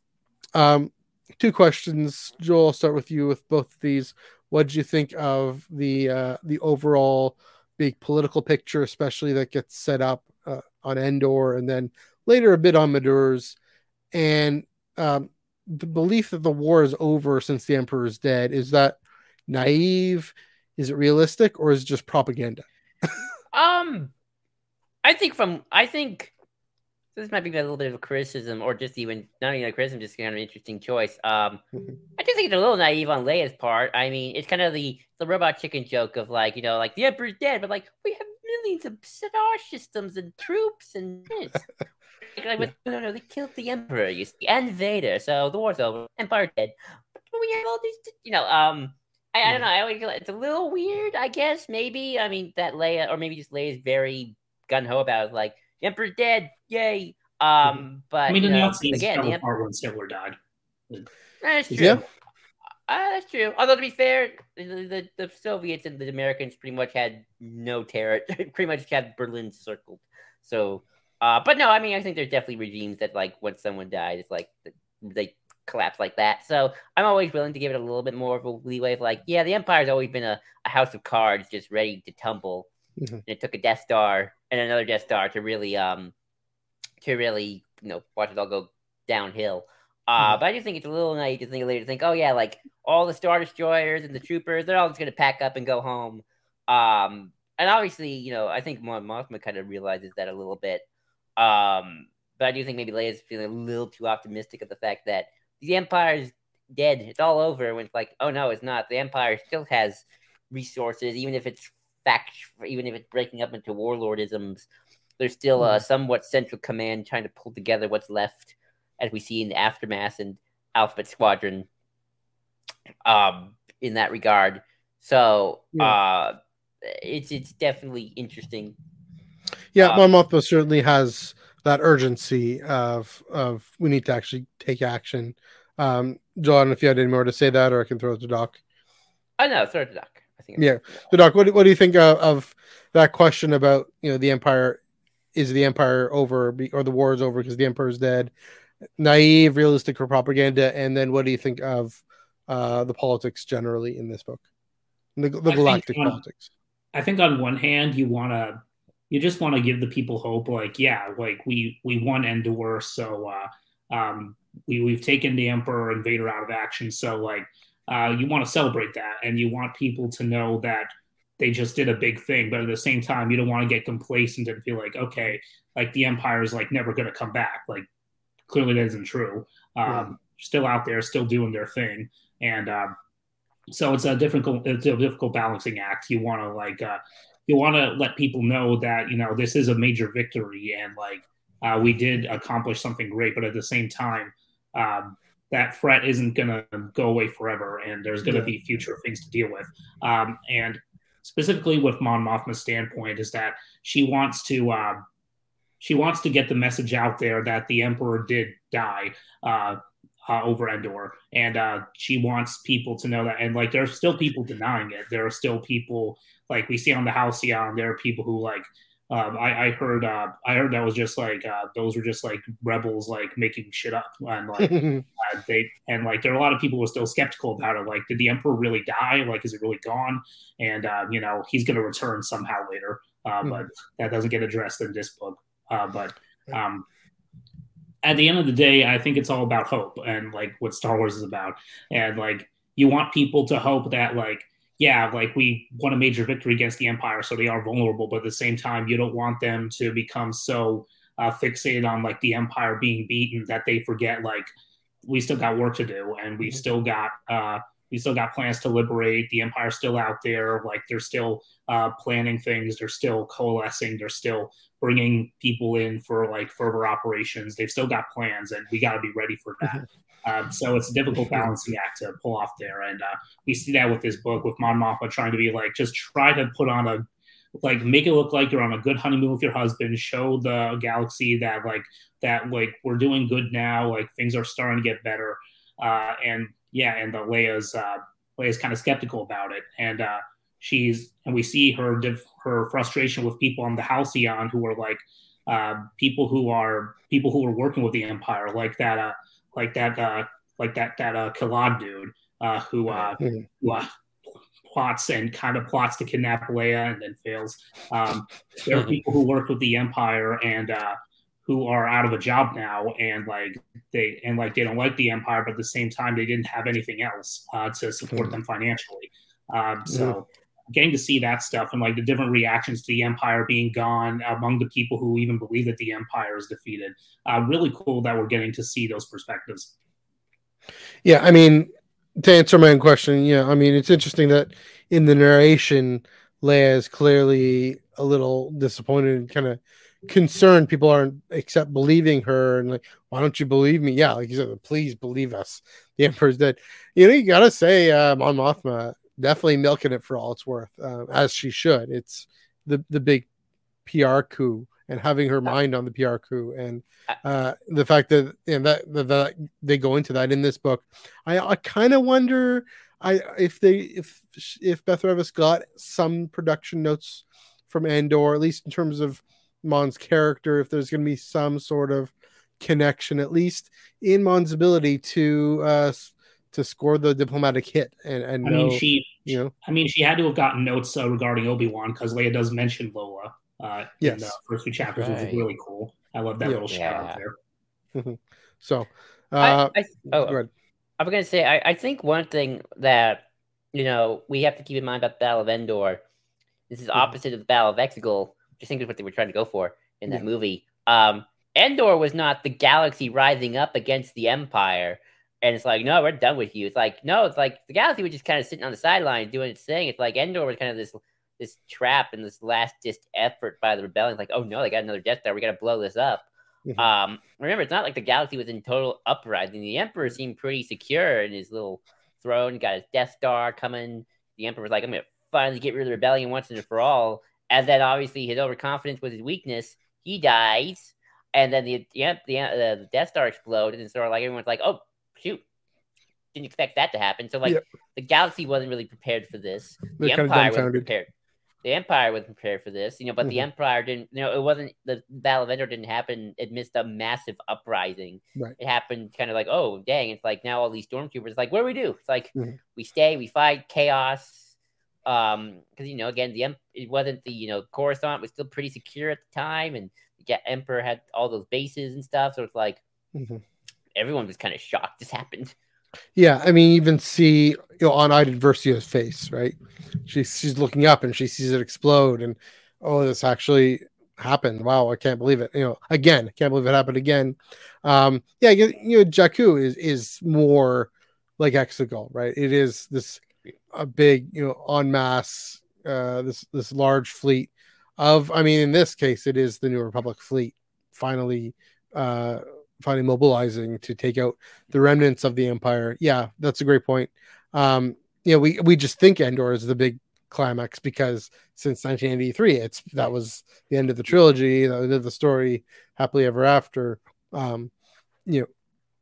A: um, two questions, Joel. I'll start with you with both of these. What did you think of the uh, the overall big political picture, especially that gets set up uh, on Endor, and then later a bit on Madurs, and um, the belief that the war is over since the Emperor is dead is that naive? Is it realistic, or is it just propaganda?
B: um, I think from I think this might be a little bit of a criticism, or just even not even a criticism, just kind of an interesting choice. Um, mm-hmm. I do think it's a little naive on Leia's part. I mean, it's kind of the the robot chicken joke of like, you know, like the Emperor's dead, but like we have millions of star systems and troops and this. like, with, no, no, they killed the Emperor, you see, and Vader, so the war's over, Empire dead. But we have all these, you know, um. I, I don't know. I always feel it's a little weird. I guess maybe. I mean, that Leia, or maybe just Leia's very gun ho about it, like Emperor's dead, yay. Um, but
C: I mean,
B: in
C: the again, the Emperor when Hitler died.
B: That's true. Yeah. Uh, that's true. Although to be fair, the, the, the, Soviets and the Americans pretty much had no terror. pretty much had Berlin circled. So, uh, but no, I mean, I think there's definitely regimes that like when someone died, it's like they collapse like that. So I'm always willing to give it a little bit more of a leeway of like, yeah, the Empire's always been a, a house of cards, just ready to tumble. Mm-hmm. And it took a Death Star and another Death Star to really um to really you know watch it all go downhill. Uh, mm-hmm. But I just think it's a little naive to think later to think, oh yeah, like all the Star Destroyers and the Troopers, they're all just gonna pack up and go home. Um, and obviously, you know, I think Mon Mothma kind of realizes that a little bit. Um, but I do think maybe Leia's feeling a little too optimistic of the fact that the Empire's dead, it's all over. When it's like, oh no, it's not. The Empire still has resources, even if it's fact, even if it's breaking up into warlordisms there's still a hmm. somewhat central command trying to pull together what's left, as we see in the aftermath and Alphabet Squadron. Um, in that regard, so yeah. uh, it's it's definitely interesting.
A: Yeah, um, Mon certainly has that urgency of of we need to actually take action. Um, John, if you had any more to say that, or I can throw it to Doc.
B: I know, throw it to Doc. I think.
A: Yeah, so Doc, what what do you think of, of that question about you know the Empire is the empire over or the war is over because the emperor is dead naive realistic or propaganda and then what do you think of uh, the politics generally in this book the, the galactic
C: on,
A: politics
C: i think on one hand you want to you just want to give the people hope like yeah like we we won endor so uh um we, we've taken the emperor and vader out of action so like uh you want to celebrate that and you want people to know that they just did a big thing. But at the same time, you don't want to get complacent and feel like, okay, like the empire is like never going to come back. Like clearly that isn't true. Um, yeah. Still out there, still doing their thing, and um, so it's a difficult, it's a difficult balancing act. You want to like, uh, you want to let people know that you know this is a major victory and like uh, we did accomplish something great, but at the same time. Um, that threat isn't going to go away forever, and there's going to yeah. be future things to deal with. Um, and specifically with Mon Mothma's standpoint, is that she wants to uh, she wants to get the message out there that the Emperor did die uh, uh, over Endor, and uh, she wants people to know that. And like, there are still people denying it. There are still people like we see on the Halcyon. There are people who like um, I, I, heard uh, I heard that was just like uh, those were just like rebels like making shit up and like uh, they and like there are a lot of people who are still skeptical about it. Like, did the emperor really die? Like, is it really gone? And uh, you know, he's going to return somehow later, mm-hmm. but that doesn't get addressed in this book. Uh, but um, at the end of the day, I think it's all about hope and like what Star Wars is about, and like you want people to hope that like yeah, like we won a major victory against the Empire, so they are vulnerable. But at the same time, you don't want them to become so uh, fixated on like the Empire being beaten that they forget like we still got work to do, and we mm-hmm. still got uh, we still got plans to liberate. The Empire's still out there. Like they're still uh, planning things. They're still coalescing. They're still bringing people in for like further operations. They've still got plans, and we got to be ready for that. Mm-hmm. Um, so it's a difficult balancing act to pull off there, and uh, we see that with this book with Mon Mothma trying to be like just try to put on a like make it look like you're on a good honeymoon with your husband show the galaxy that like that like we're doing good now like things are starting to get better uh and yeah and the leia's uh leia's kind of skeptical about it and uh she's and we see her div- her frustration with people on the halcyon who are like uh people who are people who are working with the empire like that uh like that uh like that that uh Kilad dude uh who uh, mm-hmm. who, uh plots and kind of plots to kidnap Leia and then fails. Um, there are people who work with the Empire and uh, who are out of a job now, and like they and like they don't like the Empire, but at the same time they didn't have anything else uh, to support them financially. Um, so. Getting to see that stuff and like the different reactions to the Empire being gone among the people who even believe that the Empire is defeated, uh, really cool that we're getting to see those perspectives.
A: Yeah, I mean, to answer my own question, yeah, I mean, it's interesting that in the narration, Leia is clearly a little disappointed and kind of concerned people aren't except believing her and like, why don't you believe me? Yeah, like you said, please believe us. The Emperor's dead. You know, you gotta say, uh, Mon Mothma definitely milking it for all it's worth, uh, as she should. It's the the big PR coup and having her mind on the PR coup and uh, the fact that and that, that, that they go into that in this book. I, I kind of wonder I if they if if Beth Revis got some production notes from Andor, at least in terms of Mon's character, if there's going to be some sort of connection, at least in Mon's ability to uh, to score the diplomatic hit. And, and
C: I know, mean, she, you know, I mean, she had to have gotten notes uh, regarding Obi Wan because Leia does mention Lola uh, yes. in the first two chapters, right. which is really cool. I love that yeah. little shout out there.
A: Mm-hmm. so, uh,
B: I, I, oh, go I'm gonna say I, I think one thing that you know we have to keep in mind about the Battle of Endor. This is opposite of the Battle of Exegol, which I think is what they were trying to go for in that yeah. movie. Um, Endor was not the galaxy rising up against the Empire, and it's like, no, we're done with you. It's like, no, it's like the galaxy was just kind of sitting on the sideline doing its thing. It's like Endor was kind of this this trap and this last just effort by the rebellion. Like, oh no, they got another Death Star. We got to blow this up. Mm-hmm. Um, remember, it's not like the galaxy was in total uprising. The Emperor seemed pretty secure in his little throne. Got his Death Star coming. The Emperor was like, I'm going to finally get rid of the rebellion once and for all. And then obviously his overconfidence was his weakness. He dies, and then the the, the, uh, the Death Star exploded, and sort of like everyone's like, oh shoot, didn't expect that to happen. So like yep. the galaxy wasn't really prepared for this. The They're Empire was prepared the Empire was prepared for this, you know, but mm-hmm. the Empire didn't, you know, it wasn't the Battle of Endor didn't happen It missed a massive uprising.
A: Right.
B: It happened kind of like, oh, dang, it's like now all these stormtroopers, like, what do we do? It's like mm-hmm. we stay, we fight chaos. Um, because you know, again, the it wasn't the you know Coruscant was still pretty secure at the time, and the Emperor had all those bases and stuff. So it's like mm-hmm. everyone was kind of shocked this happened.
A: Yeah, I mean, even see you know on Iden Versio's face, right? She's she's looking up and she sees it explode, and oh, this actually happened. Wow, I can't believe it. You know, again, can't believe it happened again. Um, yeah, you know, Jakku is is more like Exegol, right? It is this a big, you know, en masse, uh, this this large fleet of. I mean, in this case, it is the New Republic fleet finally uh finally mobilizing to take out the remnants of the empire. Yeah, that's a great point. Um, you know, we we just think Endor is the big climax because since 1983, it's that was the end of the trilogy, the end of the story, happily ever after. Um, you know,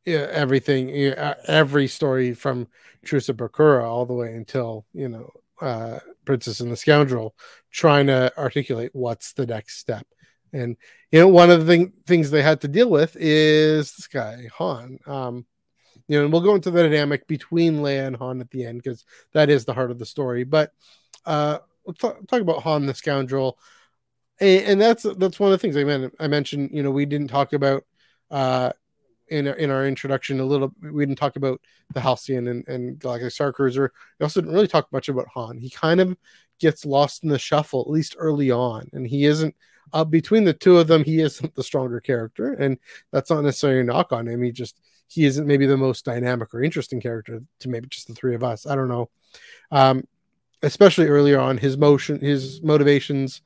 A: yeah, everything, every story from Truce at Bakura all the way until you know uh, Princess and the Scoundrel, trying to articulate what's the next step. And you know, one of the thing, things they had to deal with is this guy Han. Um, you know, and we'll go into the dynamic between Leia and Han at the end because that is the heart of the story. But uh, let's talk, talk about Han the scoundrel, and, and, that's that's one of the things I meant. I mentioned, you know, we didn't talk about uh, in our, in our introduction a little. We didn't talk about the Halcyon and, and Galactic Star Cruiser. We also didn't really talk much about Han. He kind of gets lost in the shuffle, at least early on, and he isn't uh, between the two of them, he isn't the stronger character, and that's not necessarily a knock on him. He just he isn't maybe the most dynamic or interesting character to maybe just the three of us. I don't know. Um, especially earlier on, his motion, his motivations,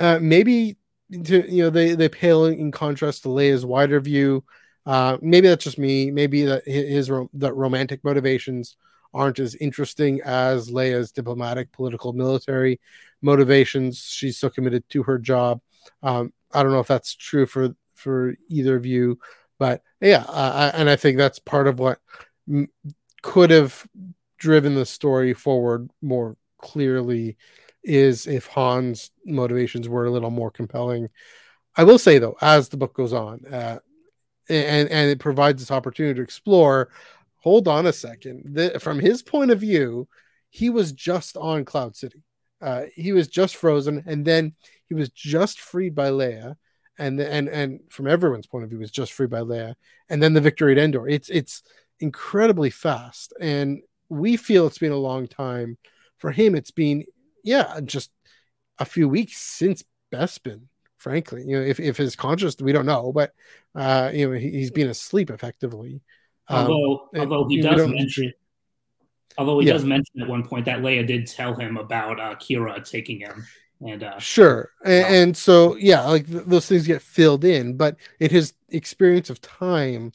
A: uh, maybe to, you know they they pale in contrast to Leia's wider view. Uh, maybe that's just me. Maybe that his that romantic motivations aren't as interesting as Leia's diplomatic, political, military motivations. She's so committed to her job. Um, I don't know if that's true for for either of you, but yeah, uh, and I think that's part of what m- could have driven the story forward more clearly is if Han's motivations were a little more compelling. I will say though, as the book goes on, uh, and and it provides this opportunity to explore. Hold on a second. The, from his point of view, he was just on Cloud City. Uh, he was just frozen, and then he was just freed by Leia, and and and from everyone's point of view, was just freed by Leia, and then the victory at Endor. It's it's incredibly fast, and we feel it's been a long time. For him, it's been yeah, just a few weeks since Bespin. Frankly, you know, if if his conscious, we don't know, but uh, you know, he, has been asleep effectively.
C: Um, although, although he does mention, although he yeah. does mention at one point that Leia did tell him about uh, Kira taking him. And uh,
A: sure, and, and so yeah, like th- those things get filled in, but in his experience of time,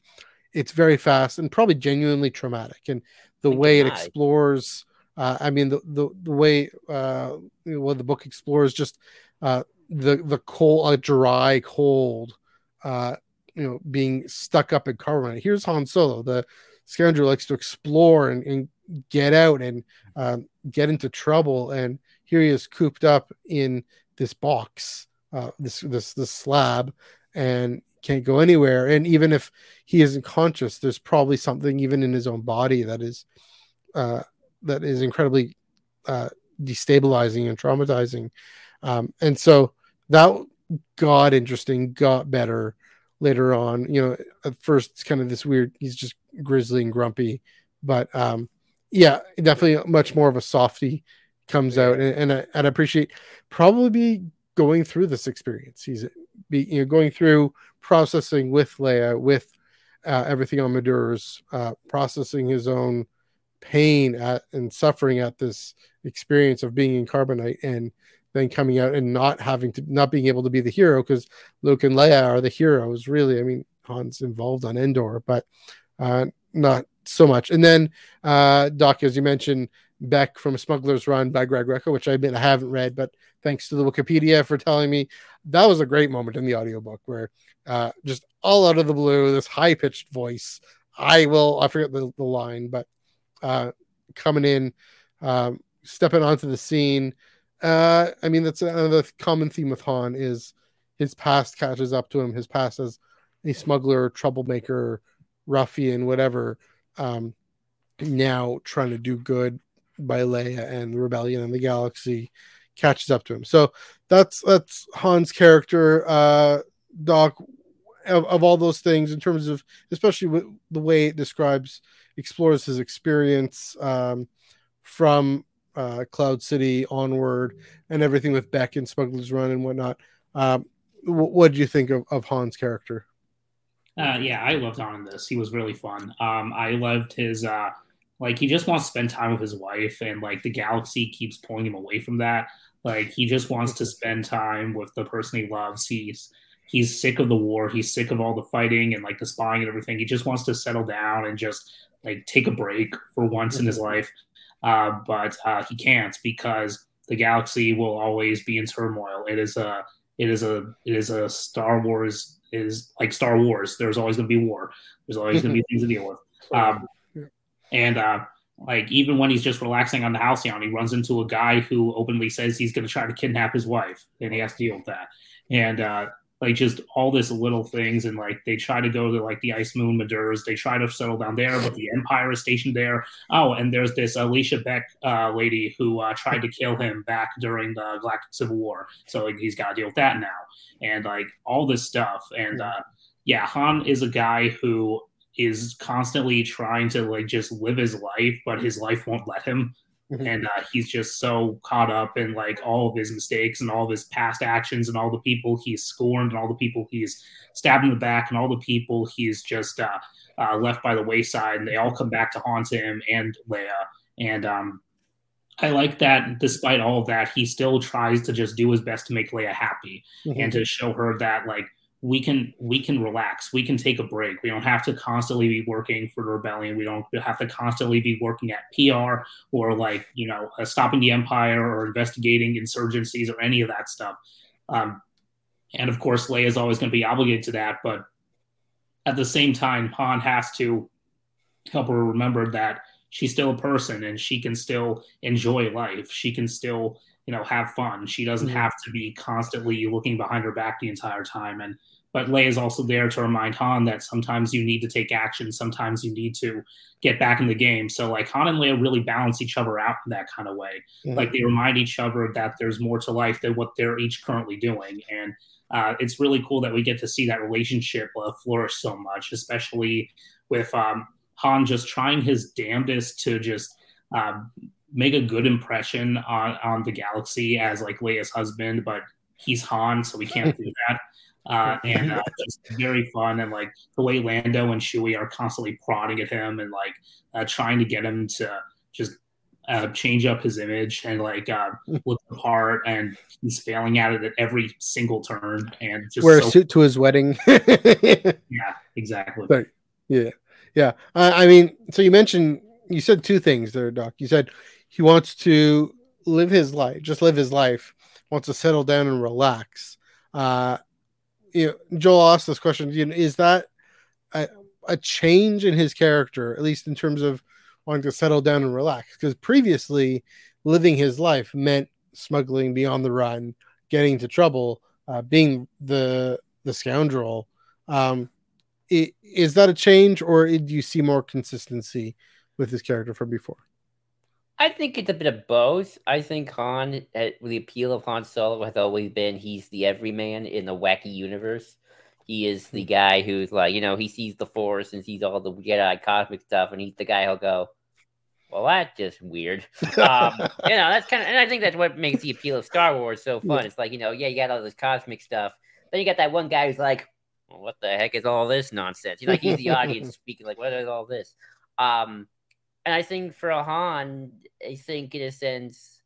A: it's very fast and probably genuinely traumatic. And the way it explores uh, I mean, the the, the way uh, well the book explores just uh, the the cold, a dry, cold, uh, you know, being stuck up in carbonite. Here's Han Solo, the scoundrel likes to explore and, and get out and um, get into trouble, and here he is cooped up in this box, uh, this this this slab, and can't go anywhere. And even if he isn't conscious, there's probably something even in his own body that is uh, that is incredibly uh, destabilizing and traumatizing. Um, and so that got interesting, got better later on. You know, at first it's kind of this weird. He's just grizzly and grumpy, but um, yeah, definitely much more of a softy comes out, and, and I, and I appreciate probably be going through this experience. He's be you know going through processing with Leia with uh, everything on Madur's, uh, processing his own pain at and suffering at this experience of being in carbonite and then coming out and not having to not being able to be the hero because Luke and Leia are the heroes really I mean Han's involved on Endor but uh, not so much and then uh, Doc as you mentioned Beck from Smuggler's Run by Greg Rucka which I admit I haven't read but thanks to the Wikipedia for telling me that was a great moment in the audiobook where uh, just all out of the blue this high pitched voice I will I forget the, the line but uh, coming in, um, stepping onto the scene. Uh, I mean, that's another common theme with Han is his past catches up to him. His past as a smuggler, troublemaker, ruffian, whatever. Um, now trying to do good by Leia and the rebellion and the galaxy catches up to him. So that's that's Han's character. Uh, Doc, of, of all those things, in terms of especially with the way it describes explores his experience um, from uh, Cloud City onward and everything with Beck and Smuggler's Run and whatnot. Um, what do you think of, of Han's character?
C: Uh, yeah, I loved Han in this. He was really fun. Um, I loved his uh, like he just wants to spend time with his wife, and like the galaxy keeps pulling him away from that. Like he just wants to spend time with the person he loves. He's he's sick of the war. He's sick of all the fighting and like the spying and everything. He just wants to settle down and just like take a break for once in his mm-hmm. life, uh, but uh, he can't because the galaxy will always be in turmoil. It is a it is a it is a Star Wars is like Star Wars. There's always going to be war. There's always going to be things to deal with. Um, and uh, like even when he's just relaxing on the Halcyon, he runs into a guy who openly says he's going to try to kidnap his wife, and he has to deal with that. And uh, like just all this little things and like they try to go to like the ice moon madurs they try to settle down there but the empire is stationed there. Oh and there's this alecia beck uh, lady who uh, tried to kill him back during the galactic civil war. So like, he's got to deal with that now. And like all this stuff. And uh, yeah han is a guy who is constantly trying to like just live his life but his life won't let him Mm-hmm. And uh, he's just so caught up in like all of his mistakes and all of his past actions and all the people he's scorned and all the people he's stabbed in the back and all the people he's just uh, uh, left by the wayside. And they all come back to haunt him and Leia. And um, I like that despite all of that, he still tries to just do his best to make Leia happy mm-hmm. and to show her that like we can we can relax. We can take a break. We don't have to constantly be working for the rebellion. We don't have to constantly be working at pr or like you know uh, stopping the empire or investigating insurgencies or any of that stuff. Um, and of course leia is always going to be obligated to that but at the same time han has to help her remember that she's still a person and she can still enjoy life. She can still you know have fun. She doesn't have to be constantly looking behind her back the entire time and but Leia is also there to remind Han that sometimes you need to take action, sometimes you need to get back in the game. So like Han and Leia really balance each other out in that kind of way. Mm-hmm. Like they remind each other that there's more to life than what they're each currently doing, and uh, it's really cool that we get to see that relationship uh, flourish so much, especially with um, Han just trying his damnedest to just um, make a good impression on on the galaxy as like Leia's husband, but he's Han, so we can't do that. Uh, and uh, just very fun. And like the way Lando and Chewie are constantly prodding at him and like uh, trying to get him to just uh, change up his image and like uh, look the part, and he's failing at it at every single turn. And just
A: wear so- a suit to his wedding.
C: yeah, exactly.
A: But, yeah, yeah. I mean, so you mentioned you said two things there, Doc. You said he wants to live his life, just live his life, wants to settle down and relax. Uh, you know, Joel asked this question: you know, Is that a, a change in his character, at least in terms of wanting to settle down and relax? Because previously, living his life meant smuggling, being on the run, getting into trouble, uh, being the the scoundrel. Um, it, is that a change, or do you see more consistency with his character from before?
B: I think it's a bit of both. I think Han, eh, the appeal of Han Solo has always been he's the everyman in the wacky universe. He is the hmm. guy who's like, you know, he sees the Force and sees all the Jedi cosmic stuff, and he's the guy who'll go, "Well, that's just weird." um, you know, that's kind of, and I think that's what makes the appeal of Star Wars so fun. It's like, you know, yeah, you got all this cosmic stuff, then you got that one guy who's like, well, "What the heck is all this nonsense?" He's like, he's the audience speaking, like, "What is all this?" Um, and I think for Han, I think in a sense,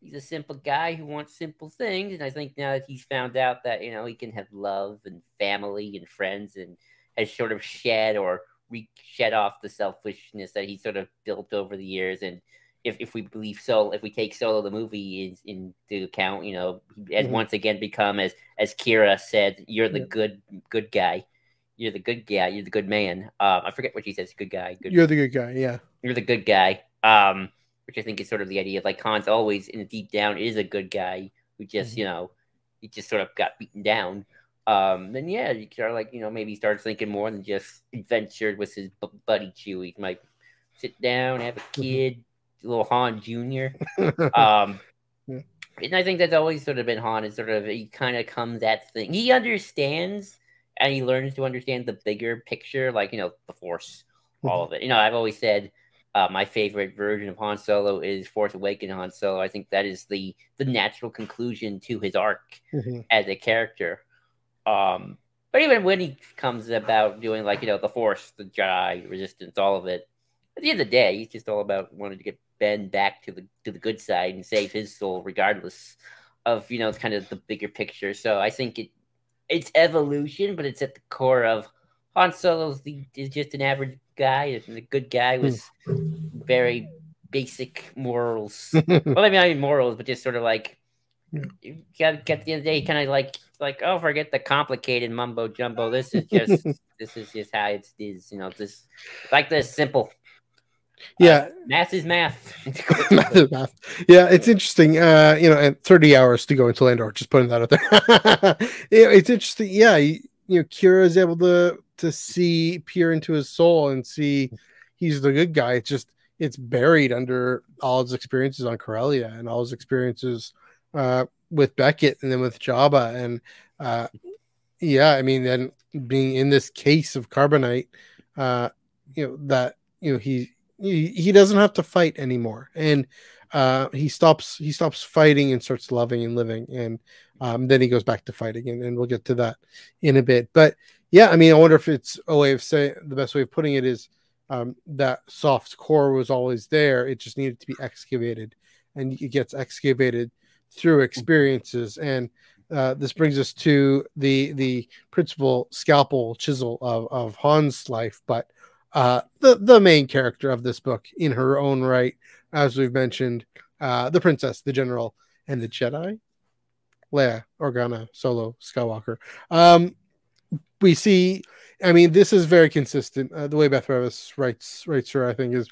B: he's a simple guy who wants simple things. And I think now that he's found out that, you know, he can have love and family and friends and has sort of shed or re- shed off the selfishness that he sort of built over the years. And if, if we believe so, if we take Solo the movie in, into account, you know, he has mm-hmm. once again become as as Qi'ra said, you're the good good guy you're the good guy, you're the good man. Um, I forget what she says, good guy. Good
A: you're the good guy, yeah.
B: You're the good guy. Um, which I think is sort of the idea of like Han's always in deep down is a good guy who just, mm-hmm. you know, he just sort of got beaten down. Um, then yeah, you start like, you know, maybe starts thinking more than just adventured with his buddy Chewie. He might sit down, have a mm-hmm. kid, little Han Jr. um, and I think that's always sort of been Han is sort of he kind of comes that thing. He understands and he learns to understand the bigger picture, like you know the Force, all of it. You know, I've always said uh, my favorite version of Han Solo is Force Awakened Han Solo. I think that is the the natural conclusion to his arc mm-hmm. as a character. Um, but even when he comes about doing like you know the Force, the Jedi, Resistance, all of it, at the end of the day, he's just all about wanting to get Ben back to the to the good side and save his soul, regardless of you know it's kind of the bigger picture. So I think it it's evolution, but it's at the core of Han Solo's the, is just an average guy, The good guy was very basic morals. well, I mean, not even morals, but just sort of like you got get the end of the day, kind of like like oh, forget the complicated mumbo jumbo. This is just this is just how it is. You know, just like this simple.
A: Yeah, uh,
B: math is math.
A: math is math. Yeah, it's interesting. Uh, you know, and 30 hours to go into Andor. Just putting that out there. yeah, it's interesting. Yeah, you, you know, Qi'ra is able to to see peer into his soul and see he's the good guy. It's just it's buried under all his experiences on Corellia and all his experiences uh, with Beckett and then with Jabba. And uh, yeah, I mean, then being in this case of carbonite, uh, you know that you know he he, he doesn't have to fight anymore. And uh, he stops he stops fighting and starts loving and living. And um, then he goes back to fighting and, and we'll get to that in a bit. But yeah i mean i wonder if it's a way of saying the best way of putting it is um, that soft core was always there it just needed to be excavated and it gets excavated through experiences and uh, this brings us to the the principal scalpel chisel of of Han's life, but uh, the the main character of this book in her own right, as we've mentioned, uh, the princess, the general, and the Jedi, Leia Organa Solo Skywalker. Um, we see, I mean, this is very consistent. Uh, the way Beth Revis writes writes her, I think, is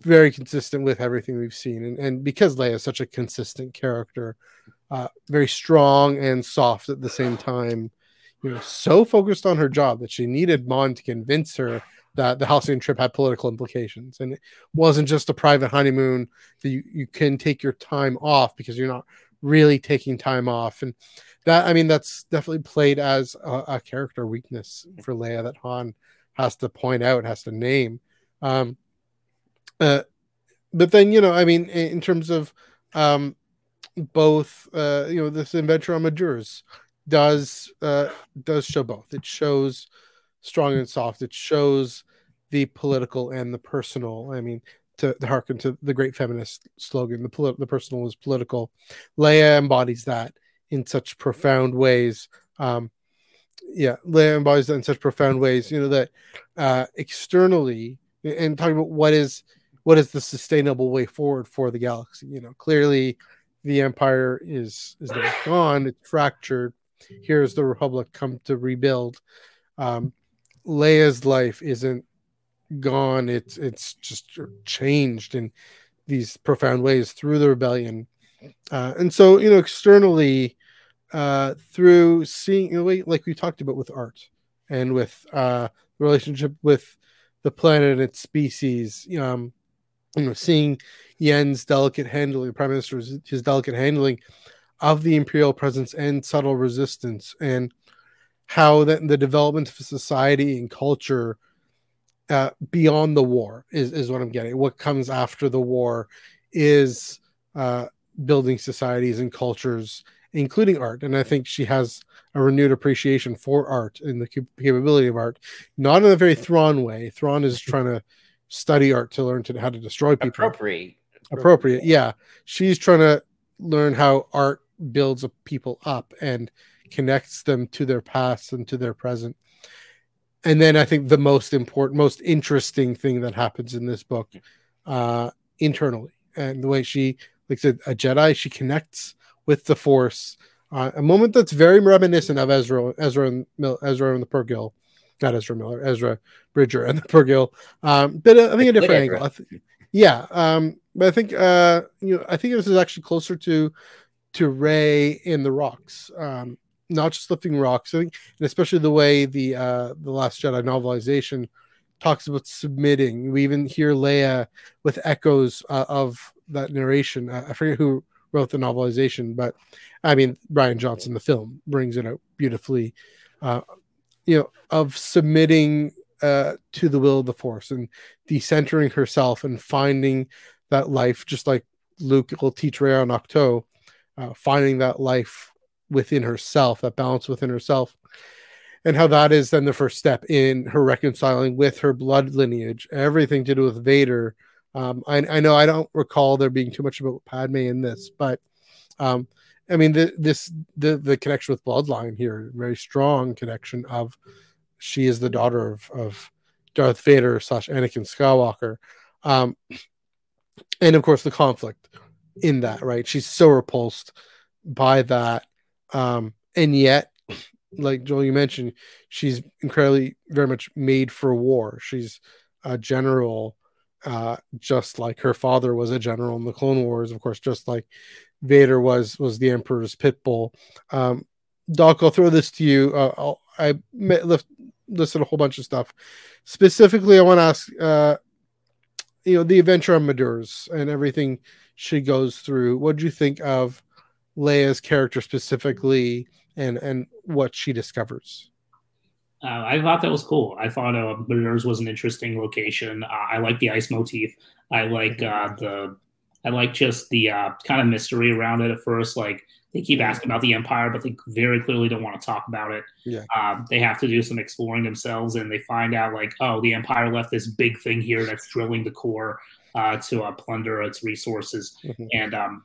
A: very consistent with everything we've seen, and and because Leia is such a consistent character, uh, very strong and soft at the same time. You know, so focused on her job that she needed Mon to convince her that the Halcyon trip had political implications, and it wasn't just a private honeymoon that you, you can take your time off because you're not really taking time off, and that I mean that's definitely played as a, a character weakness for Leia that Han has to point out, has to name. Um, uh, but then you know, I mean, in, in terms of um, both uh, you know this adventure on Madurs does uh, does show both. It shows strong and soft. It shows the political and the personal. I mean, to, to harken to the great feminist slogan, the poli- the personal is political. Leia embodies that in such profound ways. Um, yeah, Leia embodies that in such profound ways. You know that uh, externally, and talking about what is what is the sustainable way forward for the galaxy. You know, clearly the empire is is gone it's fractured here's the republic come to rebuild um leia's life isn't gone it's it's just changed in these profound ways through the rebellion. Uh, and so you know externally uh through seeing you know, like we talked about with art and with uh the relationship with the planet and its species um you know seeing Yen's delicate handling, the prime minister's his delicate handling of the imperial presence and subtle resistance, and how that the development of society and culture uh, beyond the war is, is what I'm getting. What comes after the war is uh, building societies and cultures, including art. And I think she has a renewed appreciation for art and the capability of art, not in a very Thrawn way. Thrawn is trying to study art to learn to how to destroy people.
B: Appropriate
A: appropriate. Yeah, she's trying to learn how art builds people up and connects them to their past and to their present. And then I think the most important, most interesting thing that happens in this book, uh, internally, and the way she, like I said, a Jedi, she connects with the Force. Uh, a moment that's very reminiscent of Ezra, Ezra, and Ezra and the Purrgil, not Ezra Miller, Ezra Bridger and the Purrgil. Um, but uh, I think a different angle. Th- yeah, um, but I think uh, you know, I think this is actually closer to to Rey in the rocks, um, not just lifting rocks. I think, and especially the way the uh, the Last Jedi novelization talks about submitting. We even hear Leia with echoes uh, of that narration. I forget who wrote the novelization, but I mean Rian Johnson, the film, brings it out beautifully. Uh, you know, of submitting uh, to the will of the Force and decentering herself and finding that life, just like Luke will teach Rey on Ahch-To, uh, finding that life within herself, that balance within herself, and how that is then the first step in her reconciling with her blood lineage, everything to do with Vader. Um, I, I, know I don't recall there being too much about Padme in this, but um, I mean the, this the the connection with bloodline here, very strong connection of she is the daughter of of Darth Vader slash Anakin Skywalker. Um, and of course the conflict in that right she's so repulsed by that um and yet like joel you mentioned she's incredibly very much made for war. She's a general uh just like her father was a general in the clone wars. Of course just like vader was was the emperor's pit bull. Um doc i'll throw this to you. Uh, I'll, i listed a whole bunch of stuff. Specifically i want to ask uh you know the adventure on Madurs and everything she goes through. What do you think of Leia's character specifically, and and what she discovers?
C: Uh, I thought that was cool. I thought uh, Madurs was an interesting location. Uh, I like the ice motif. I like uh, the I like just the uh, kind of mystery around it at first. Like they keep asking about the Empire, but they very clearly don't want to talk about it.
A: Yeah.
C: Um, they have to do some exploring themselves, and they find out like, oh, the Empire left this big thing here that's drilling the core uh, to uh, plunder its resources. Mm-hmm. And um,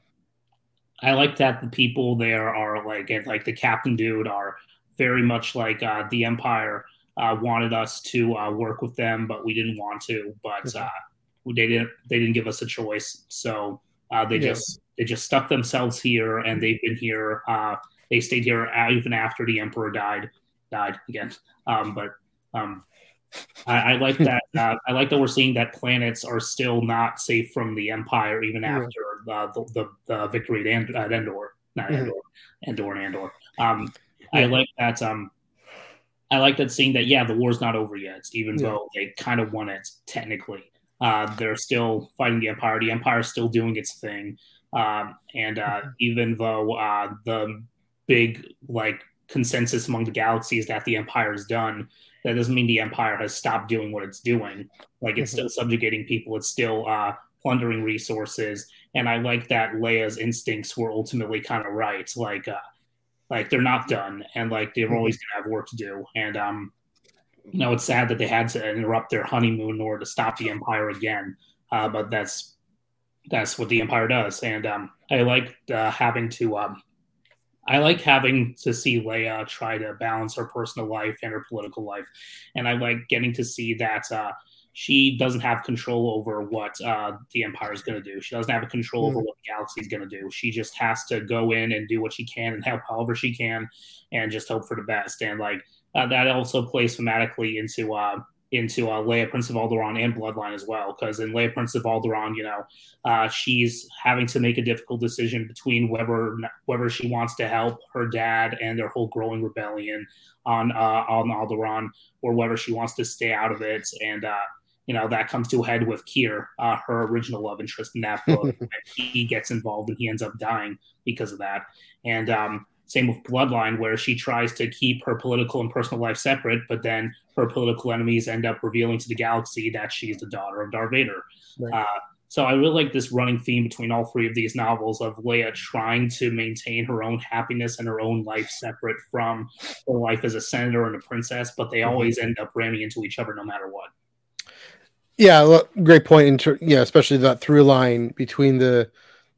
C: I like that the people there are like, like the captain dude are very much like uh, the Empire uh, wanted us to uh, work with them, but we didn't want to. But uh, they didn't. They didn't give us a choice, so uh, they yeah. just they just stuck themselves here, and they've been here. Uh, they stayed here even after the Emperor died. Died again, um, but um, I, I, like that. Uh, I like that we're seeing that planets are still not safe from the Empire even after the, the, the victory at, Endor, not mm-hmm. Endor, Endor and Andor. Um, I like that. Um, I like that seeing that. Yeah, the war's not over yet, even yeah. though they kind of won it technically. Uh, they're still fighting the Empire. The Empire is still doing its thing, um, and uh, mm-hmm. even though uh, the big like consensus among the galaxies that the Empire is done, that doesn't mean the Empire has stopped doing what it's doing. Like it's mm-hmm. still subjugating people. It's still uh, plundering resources. And I like that Leia's instincts were ultimately kind of right. Like uh, like they're not done and like they're mm-hmm. always gonna have work to do and um you know it's sad that they had to interrupt their honeymoon in order to stop the empire again uh, but that's that's what the empire does and um i like uh, having to um I like having to see Leia try to balance her personal life and her political life, and I like getting to see that uh, she doesn't have control over what uh, the empire is going to do. She doesn't have a control mm. over hmm. what the galaxy is going to do. She just has to go in and do what she can and help however she can, and just hope for the best. And like uh, that also plays thematically into uh, into uh, Leia Prince of Alderaan and Bloodline as well. Because in Leia Prince of Alderaan, you know, uh, she's having to make a difficult decision between whether whether she wants to help her dad and their whole growing rebellion on uh, on Alderaan, or whether she wants to stay out of it and uh, you know that comes to a head with Kier, uh, her original love interest in that book. he gets involved and he ends up dying because of that. And um, same with Bloodline, where she tries to keep her political and personal life separate, but then her political enemies end up revealing to the galaxy that she's the daughter of Darth Vader. Right. Uh, so I really like this running theme between all three of these novels of Leia trying to maintain her own happiness and her own life separate from her life as a senator and a princess, but they mm-hmm. always end up ramming into each other no matter what.
A: Yeah, well, great point. In ter- yeah, especially that through line between the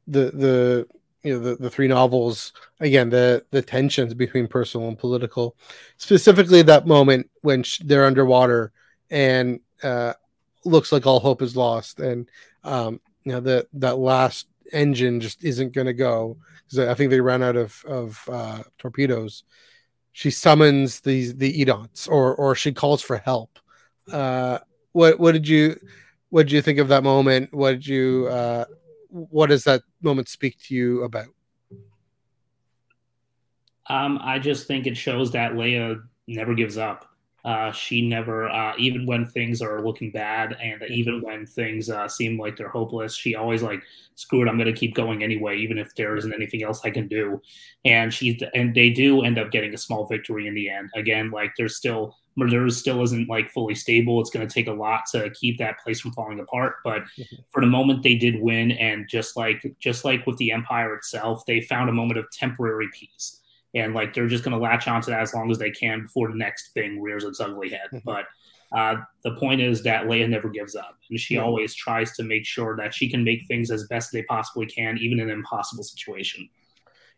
A: the the you know the, the three novels. Again, the the tensions between personal and political. Specifically, that moment when sh- they're underwater and uh, looks like all hope is lost, and um, you know that that last engine just isn't going to go because I think they ran out of of uh, torpedoes. She summons these the Edonts, or or she calls for help. Uh, what what did you what did you think of that moment? What did you uh, what does that moment speak to you about?
C: Um, I just think it shows that Leia never gives up. Uh, she never, uh, even when things are looking bad, and even when things uh, seem like they're hopeless, she always like, screw it, I'm to keep going anyway, even if there isn't anything else I can do. And she, and they do end up getting a small victory in the end. Again, like there's still Madurs still isn't like fully stable. It's going to take a lot to keep that place from falling apart. But mm-hmm. for the moment, they did win, and just like just like with the Empire itself, they found a moment of temporary peace, and like they're just going to latch onto that as long as they can before the next thing rears its ugly head. Mm-hmm. But uh, the point is that Leia never gives up, and she always tries to make sure that she can make things as best they possibly can, even in an impossible situation.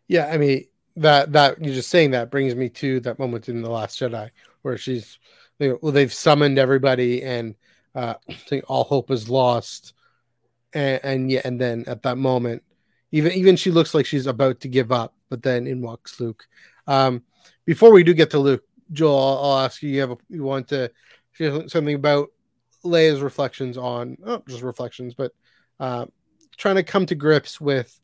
A: Yeah, I mean that that you're just saying that brings me to that moment in the Last Jedi where she's know, well they've summoned everybody and uh, all hope is lost, and, and yeah, and then at that moment, even even she looks like she's about to give up, but then in walks Luke. Um, before we do get to Luke, Joel, I'll, I'll ask you: you have a, you want to share something about Leia's reflections on oh, just reflections, but uh, trying to come to grips with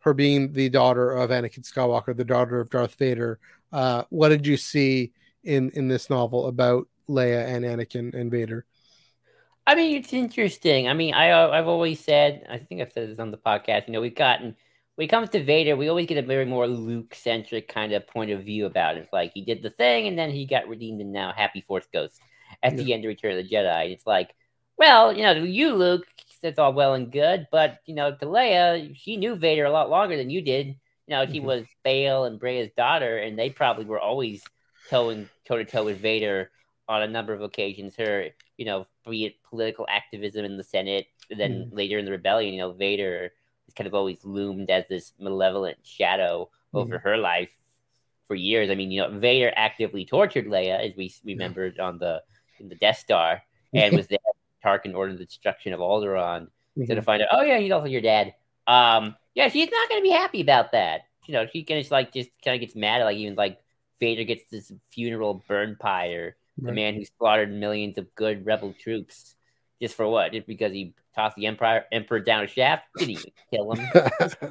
A: her being the daughter of Anakin Skywalker, the daughter of Darth Vader. Uh, what did you see in in this novel about Leia and Anakin and Vader?
B: I mean, it's interesting. I mean, I I've always said, I think I've said this on the podcast. You know, we've gotten when it comes to Vader, we always get a very more Luke centric kind of point of view about it. It's like he did the thing and then he got redeemed and now happy Force Ghost at yeah. the end of Return of the Jedi. It's like, well, you know, you Luke, that's all well and good, but you know, to Leia, she knew Vader a lot longer than you did. You know, she mm-hmm. was Bail and Breha's daughter, and they probably were always toe toe to toe with Vader on a number of occasions. Her, you know, be it political activism in the Senate, then mm. later in the rebellion, you know, Vader has kind of always loomed as this malevolent shadow mm-hmm. over her life for years. I mean, you know, Vader actively tortured Leia, as we remembered yeah. on the in the Death Star, and was there. Tarkin ordered the destruction of Alderaan. Mm-hmm. So to find out, oh yeah, he's also your dad. Um, yeah, she's not going to be happy about that. You know, she kind of like just kind of gets mad at like even like Vader gets this funeral burn pyre, right. the man who slaughtered millions of good rebel troops, just for what? Just because he tossed the Empire Emperor down a shaft? Didn't even kill him.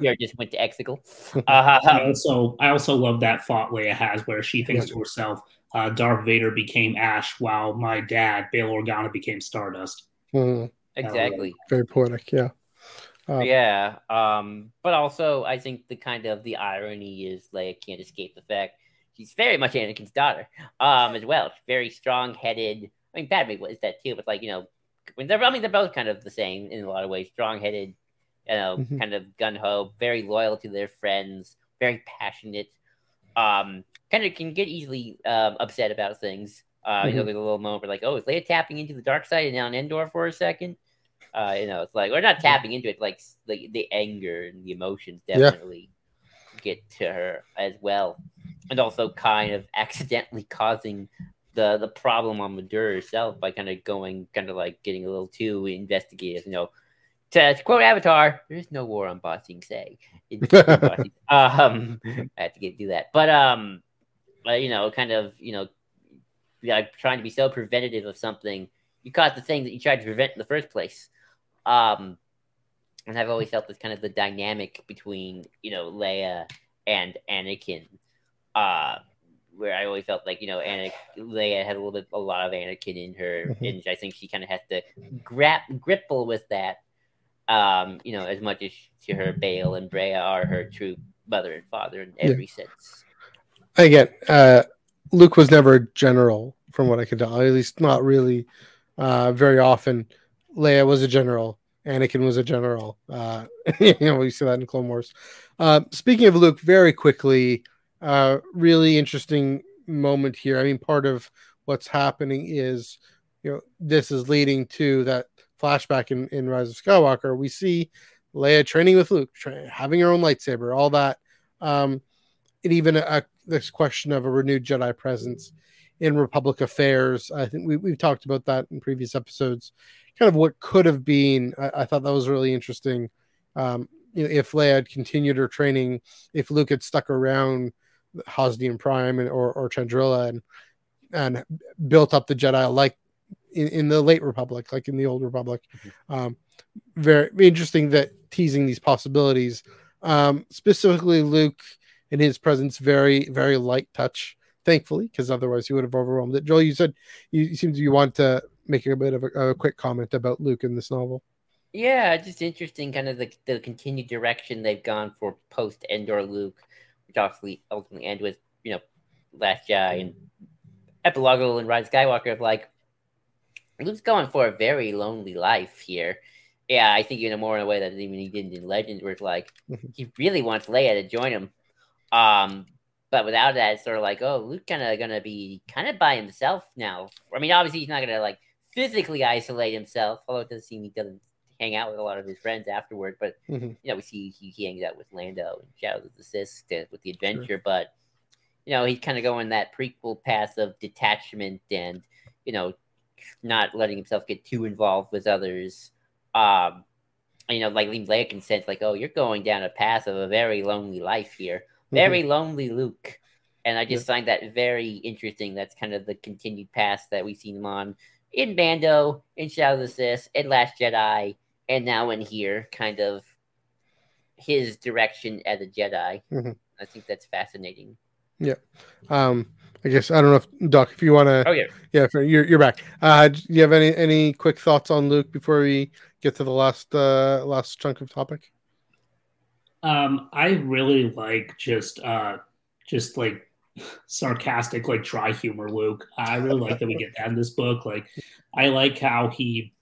B: He just went to Exegol.
C: Uh, I also I also love that thought Leia has where she thinks yeah. to herself, uh, Darth Vader became Ash while my dad Bail Organa became Stardust.
A: Mm.
B: Exactly.
A: Uh, very poetic, yeah.
B: Uh, yeah. Um, but also I think the kind of the irony is Leia can't escape the fact she's very much Anakin's daughter, um, as well. She's very strong headed. I mean Padme is that too, but like, you know, when they're I mean they're both kind of the same in a lot of ways. Strong headed, you know, mm-hmm. kind of gun ho, very loyal to their friends, very passionate. Um, kind of can get easily um, upset about things. Uh, mm-hmm. You know, mm-hmm. there's a little moment where like, oh, is Leia tapping into the dark side and on Endor for a second? Uh, you know, it's like we're not tapping into it. Like the the anger and the emotions definitely yeah. get to her as well, and also kind of accidentally causing the the problem on Madurs herself by kind of going kind of like getting a little too investigative. You know, to, to quote Avatar, "There is no war on Ba Say." Um, I have to get do that, but um, uh, you know, kind of you know, like trying to be so preventative of something, you cause the thing that you tried to prevent in the first place. Um, and I've always felt this kind of the dynamic between you know Leia and Anakin, uh, where I always felt like you know Anakin, Leia had a little bit a lot of Anakin in her, mm-hmm. and I think she kind of has to grab grapple with that. Um, you know, as much as to her Bail and Breha are her true mother and father in every yeah. sense.
A: Again, uh, Luke was never a general, from what I can tell. At least not really. Uh, very often, Leia was a general. Anakin was a general. Uh, you know, we see that in Clone Wars. Uh, speaking of Luke, very quickly, uh, really interesting moment here. I mean, part of what's happening is, you know, this is leading to that flashback in, in Rise of Skywalker. We see Leia training with Luke, tra- having her own lightsaber, all that. Um, and even a, this question of a renewed Jedi presence in Republic affairs. I think we, we've talked about that in previous episodes. Kind of what could have been. I, I thought that was really interesting. Um, you know, if Leia had continued her training, if Luke had stuck around Hosnian Prime and, or, or Chandrila and and built up the Jedi like in, in the late Republic, like in the old Republic. Mm-hmm. Um, very interesting that teasing these possibilities. Um, specifically, Luke in his presence, very, very light touch, thankfully, because otherwise he would have overwhelmed it. Joel, you said you, you seem to you want to make a bit of a, a, quick comment about Luke in this novel.
B: Yeah, just interesting, kind of the, the continued direction they've gone for post Endor Luke, which obviously ultimately end with you know Last Jedi and epilogue and Rise Skywalker of like Luke's going for a very lonely life here. Yeah, I think even more in a way that even he didn't in Legends, where it's like mm-hmm. he really wants Leia to join him um, but without that, it's sort of like, oh, Luke kind of gonna be kind of by himself now. I mean, obviously he's not gonna like physically isolate himself, although it doesn't seem he doesn't hang out with a lot of his friends afterward. But mm-hmm. you know, we see he, he, hangs out with Lando and Shadows of the Sith with the adventure. Sure. But you know, he's kind of going that prequel path of detachment and you know, not letting himself get too involved with others. Um, you know, like Leia can sense, like, oh, you're going down a path of a very lonely life here very mm-hmm. lonely Luke. And I just yeah. find that very interesting. That's kind of the continued path that we've seen him on in Mando, in Shadow of the Sith, in Last Jedi, and now in here, kind of his direction as a Jedi. Mm-hmm. I think that's fascinating.
A: Yeah. Um, I guess I don't know if Doc, if you want to.
B: Oh yeah,
A: yeah, you're you're back. Uh, do you have any any quick thoughts on Luke before we get to the last uh last chunk of topic?
C: Um, I really like just uh, just like sarcastic, like dry humor, Luke. I really like that we get that in this book. Like, I like how he,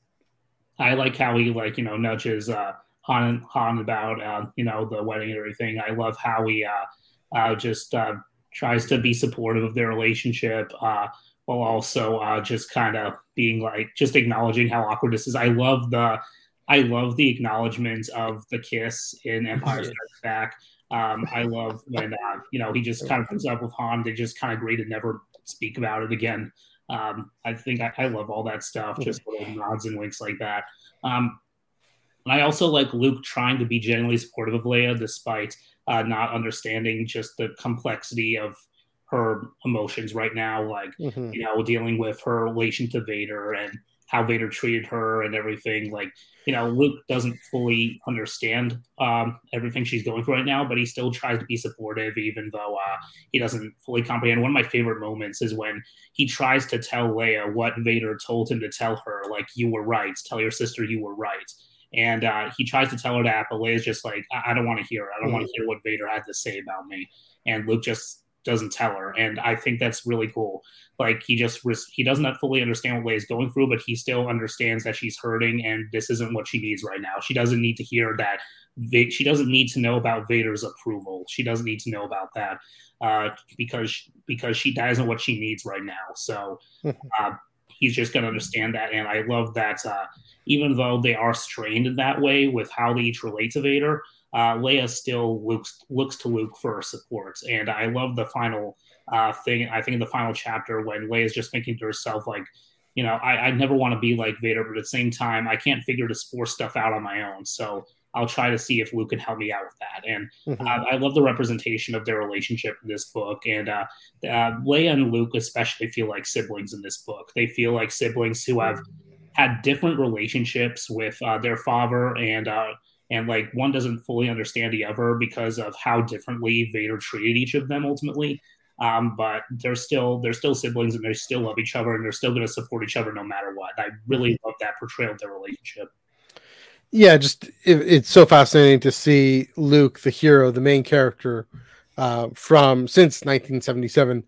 C: I like how he like you know nudges uh, Han Han about uh, you know the wedding and everything. I love how he uh, uh, just uh, tries to be supportive of their relationship. Uh, while also uh, just kind of being like just acknowledging how awkward this is. I love the I love the acknowledgement of the kiss in Empire Strikes Back. Um, I love when uh, you know he just kind of comes up with Han. They just kind of agree to never speak about it again. Um, I think I, I, love all that stuff, just little nods and winks like that. Um, and I also like Luke trying to be genuinely supportive of Leia, despite uh, not understanding just the complexity of her emotions right now, like mm-hmm. you know, dealing with her relation to Vader and how Vader treated her and everything. Like, you know, Luke doesn't fully understand um, everything she's going through right now, but he still tries to be supportive, even though uh, he doesn't fully comprehend. One of my favorite moments is when he tries to tell Leia what Vader told him to tell her, like, you were right, tell your sister you were right. And uh, he tries to tell her that, but Leia's just like, I, I don't want to hear it. I don't want to hear what Vader had to say about me. And Luke just doesn't tell her, and I think that's really cool. Like he just he doesn't fully understand what Leia's going through, but he still understands that she's hurting, and this isn't what she needs right now. She doesn't need to hear that. She doesn't need to know about Vader's approval. She doesn't need to know about that uh, because because she doesn't what she needs right now. So uh, he's just going to understand that, and I love that. Uh, even though they are strained in that way with how they each relate to Vader, uh, Leia still looks looks to Luke for support, and I love the final uh, thing. I think in the final chapter when Leia's just thinking to herself like, you know, I, I never want to be like Vader, but at the same time, I can't figure this force stuff out on my own. So I'll try to see if Luke can help me out with that. And mm-hmm. uh, I love the representation of their relationship in this book. And uh, uh, Leia and Luke especially feel like siblings in this book. They feel like siblings who have had different relationships with uh, their father and uh, and like one doesn't fully understand the other because of how differently Vader treated each of them ultimately. Um, but they're still they're still siblings and they still love each other and they're still going to support each other no matter what. I really love that portrayal of their relationship.
A: Yeah, just it, it's so fascinating to see Luke, the hero, the main character, uh, from since 1977.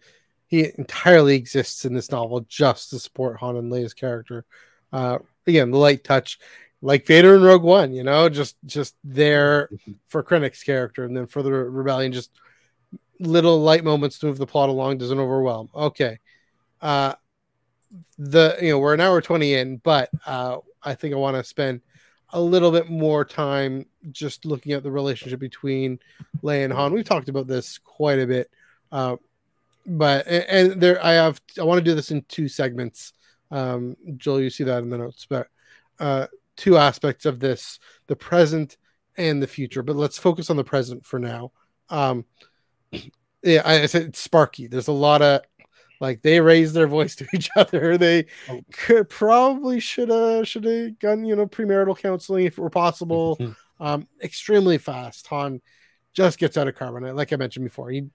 A: He entirely exists in this novel just to support Han and Leia's character. Uh, again, the light touch like Vader in Rogue One, you know, just just there for Krennic's character, and then for the rebellion, just little light moments to move the plot along doesn't overwhelm. Okay, uh, the you know we're an hour twenty in, but uh, I think I want to spend a little bit more time just looking at the relationship between Leia and Han. We've talked about this quite a bit, uh, but and, and there I have I want to do this in two segments. Um, Joel, you see that in the notes, but uh, two aspects of this the present and the future but let's focus on the present for now. Um yeah i, said it's sparky. There's a lot of like they raise their voice to each other. They oh. could probably should have should have done you know premarital counseling if it were possible. Um extremely fast. Han just gets out of carbonite. Like i mentioned before he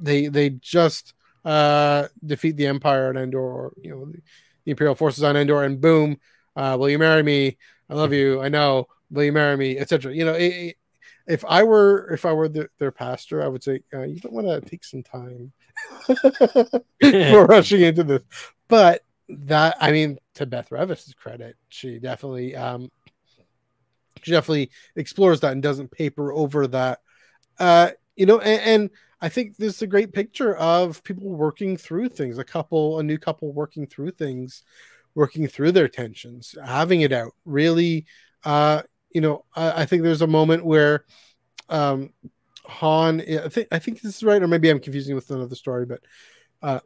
A: they they just uh defeat the empire on endor or you know the, the imperial forces on endor and boom uh will you marry me I love you. I know. Will you marry me? Etc. You know, it, it, if I were if I were the, their pastor, I would say uh, you don't want to take some time for rushing into this. But that I mean, to Beth Revis's credit, she definitely um, she definitely explores that and doesn't paper over that. Uh, you know, and, and I think this is a great picture of people working through things. A couple, a new couple working through things working through their tensions, having it out. Really, uh, you know, I, I think there's a moment where um, Han. I think I think this is right, or maybe I'm confusing with another story, but uh,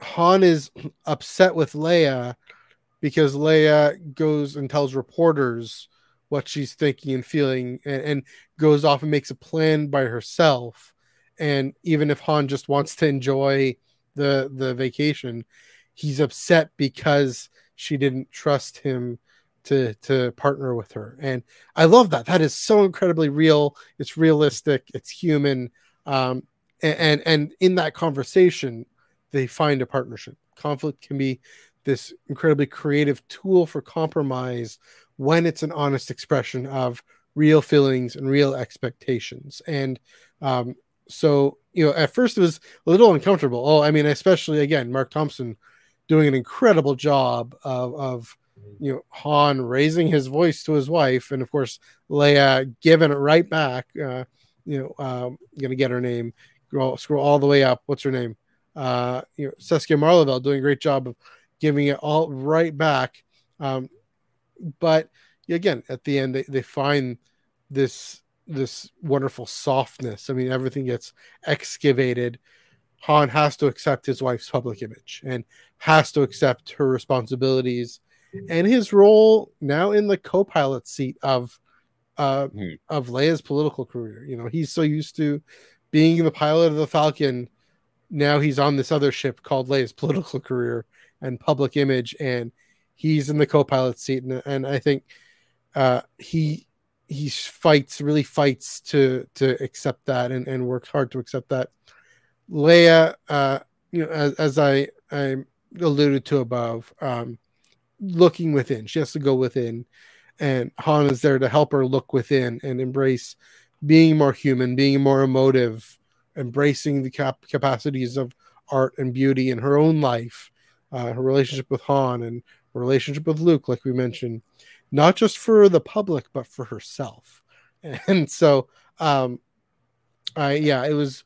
A: Han is upset with Leia because Leia goes and tells reporters what she's thinking and feeling, and, and goes off and makes a plan by herself. And even if Han just wants to enjoy the the vacation, he's upset because she didn't trust him to to partner with her. And i love that. That is so incredibly real. It's realistic. It's human. Um, and and in that conversation they find a partnership. Conflict can be this incredibly creative tool for compromise when it's an honest expression of real feelings and real expectations. And um, so you know at first it was a little uncomfortable. Oh i mean especially again Marc Thompson doing an incredible job of, of you know Han raising his voice to his wife, and of course Leia giving it right back. Uh, you know, um, gonna get her name. Scroll, scroll all the way up. What's her name? Uh, you know, Saskia Maarleveld doing a great job of giving it all right back. Um, but again at the end they, they find this this wonderful softness. I mean, everything gets excavated. Han has to accept his wife's public image and has to accept her responsibilities and his role now in the co-pilot seat of uh mm-hmm. of Leia's political career. You know, he's so used to being the pilot of the Falcon. Now he's on this other ship called Leia's political career and public image, and he's in the co-pilot seat. And, and I think uh, he he fights really fights to to accept that and, and works hard to accept that. Leia, uh, you know, as, as I I alluded to above, um, looking within. She has to go within, and Han is there to help her look within and embrace being more human, being more emotive, embracing the cap- capacities of art and beauty in her own life, uh, her relationship with Han and relationship with Luke, like we mentioned, not just for the public but for herself. And so, um, I yeah, it was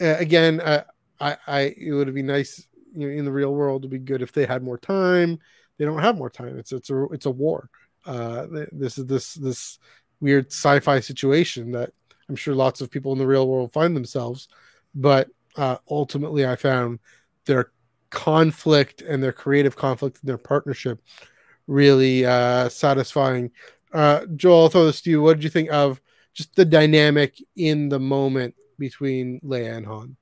A: uh, again. Uh, I I it would be nice you know, in the real world. It'd be good if they had more time. They don't have more time. It's it's a it's a war. Uh, this is this this weird sci-fi situation that I'm sure lots of people in the real world find themselves. But uh, ultimately, I found their conflict and their creative conflict and their partnership really uh, satisfying. Uh, Joel, I'll throw this to you. What did you think of just the dynamic in the moment between Leia and Han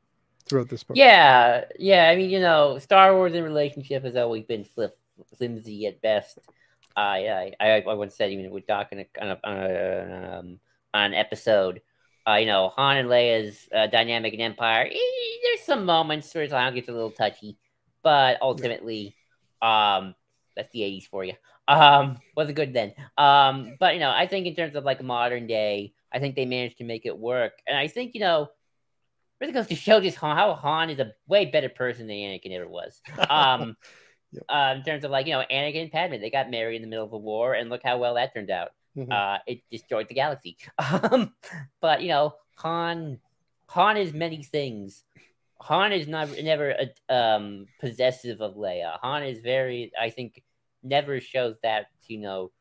A: throughout this book?
B: Yeah, yeah. I mean, you know, Star Wars in relationship has always been flip, flimsy at best. I, I, I, I once said even with Doc on, a, on, a, on, a, um, on an episode, uh, you know, Han and Leia's uh, dynamic in Empire. Eh, there's some moments where gets a little touchy, but ultimately, um, that's the 80s for you. Um, wasn't good then. Um, but you know, I think in terms of like modern day, I think they managed to make it work. And I think, you know, really goes to show just how Han is a way better person than Anakin ever was. Um, yep. uh, in terms of like, you know, Anakin and Padme, they got married in the middle of a war, and look how well that turned out. Mm-hmm. Uh, it destroyed the galaxy. Um, but you know, Han, Han is many things. Han is not never uh, um, possessive of Leia. Han is very, I think, never shows that you know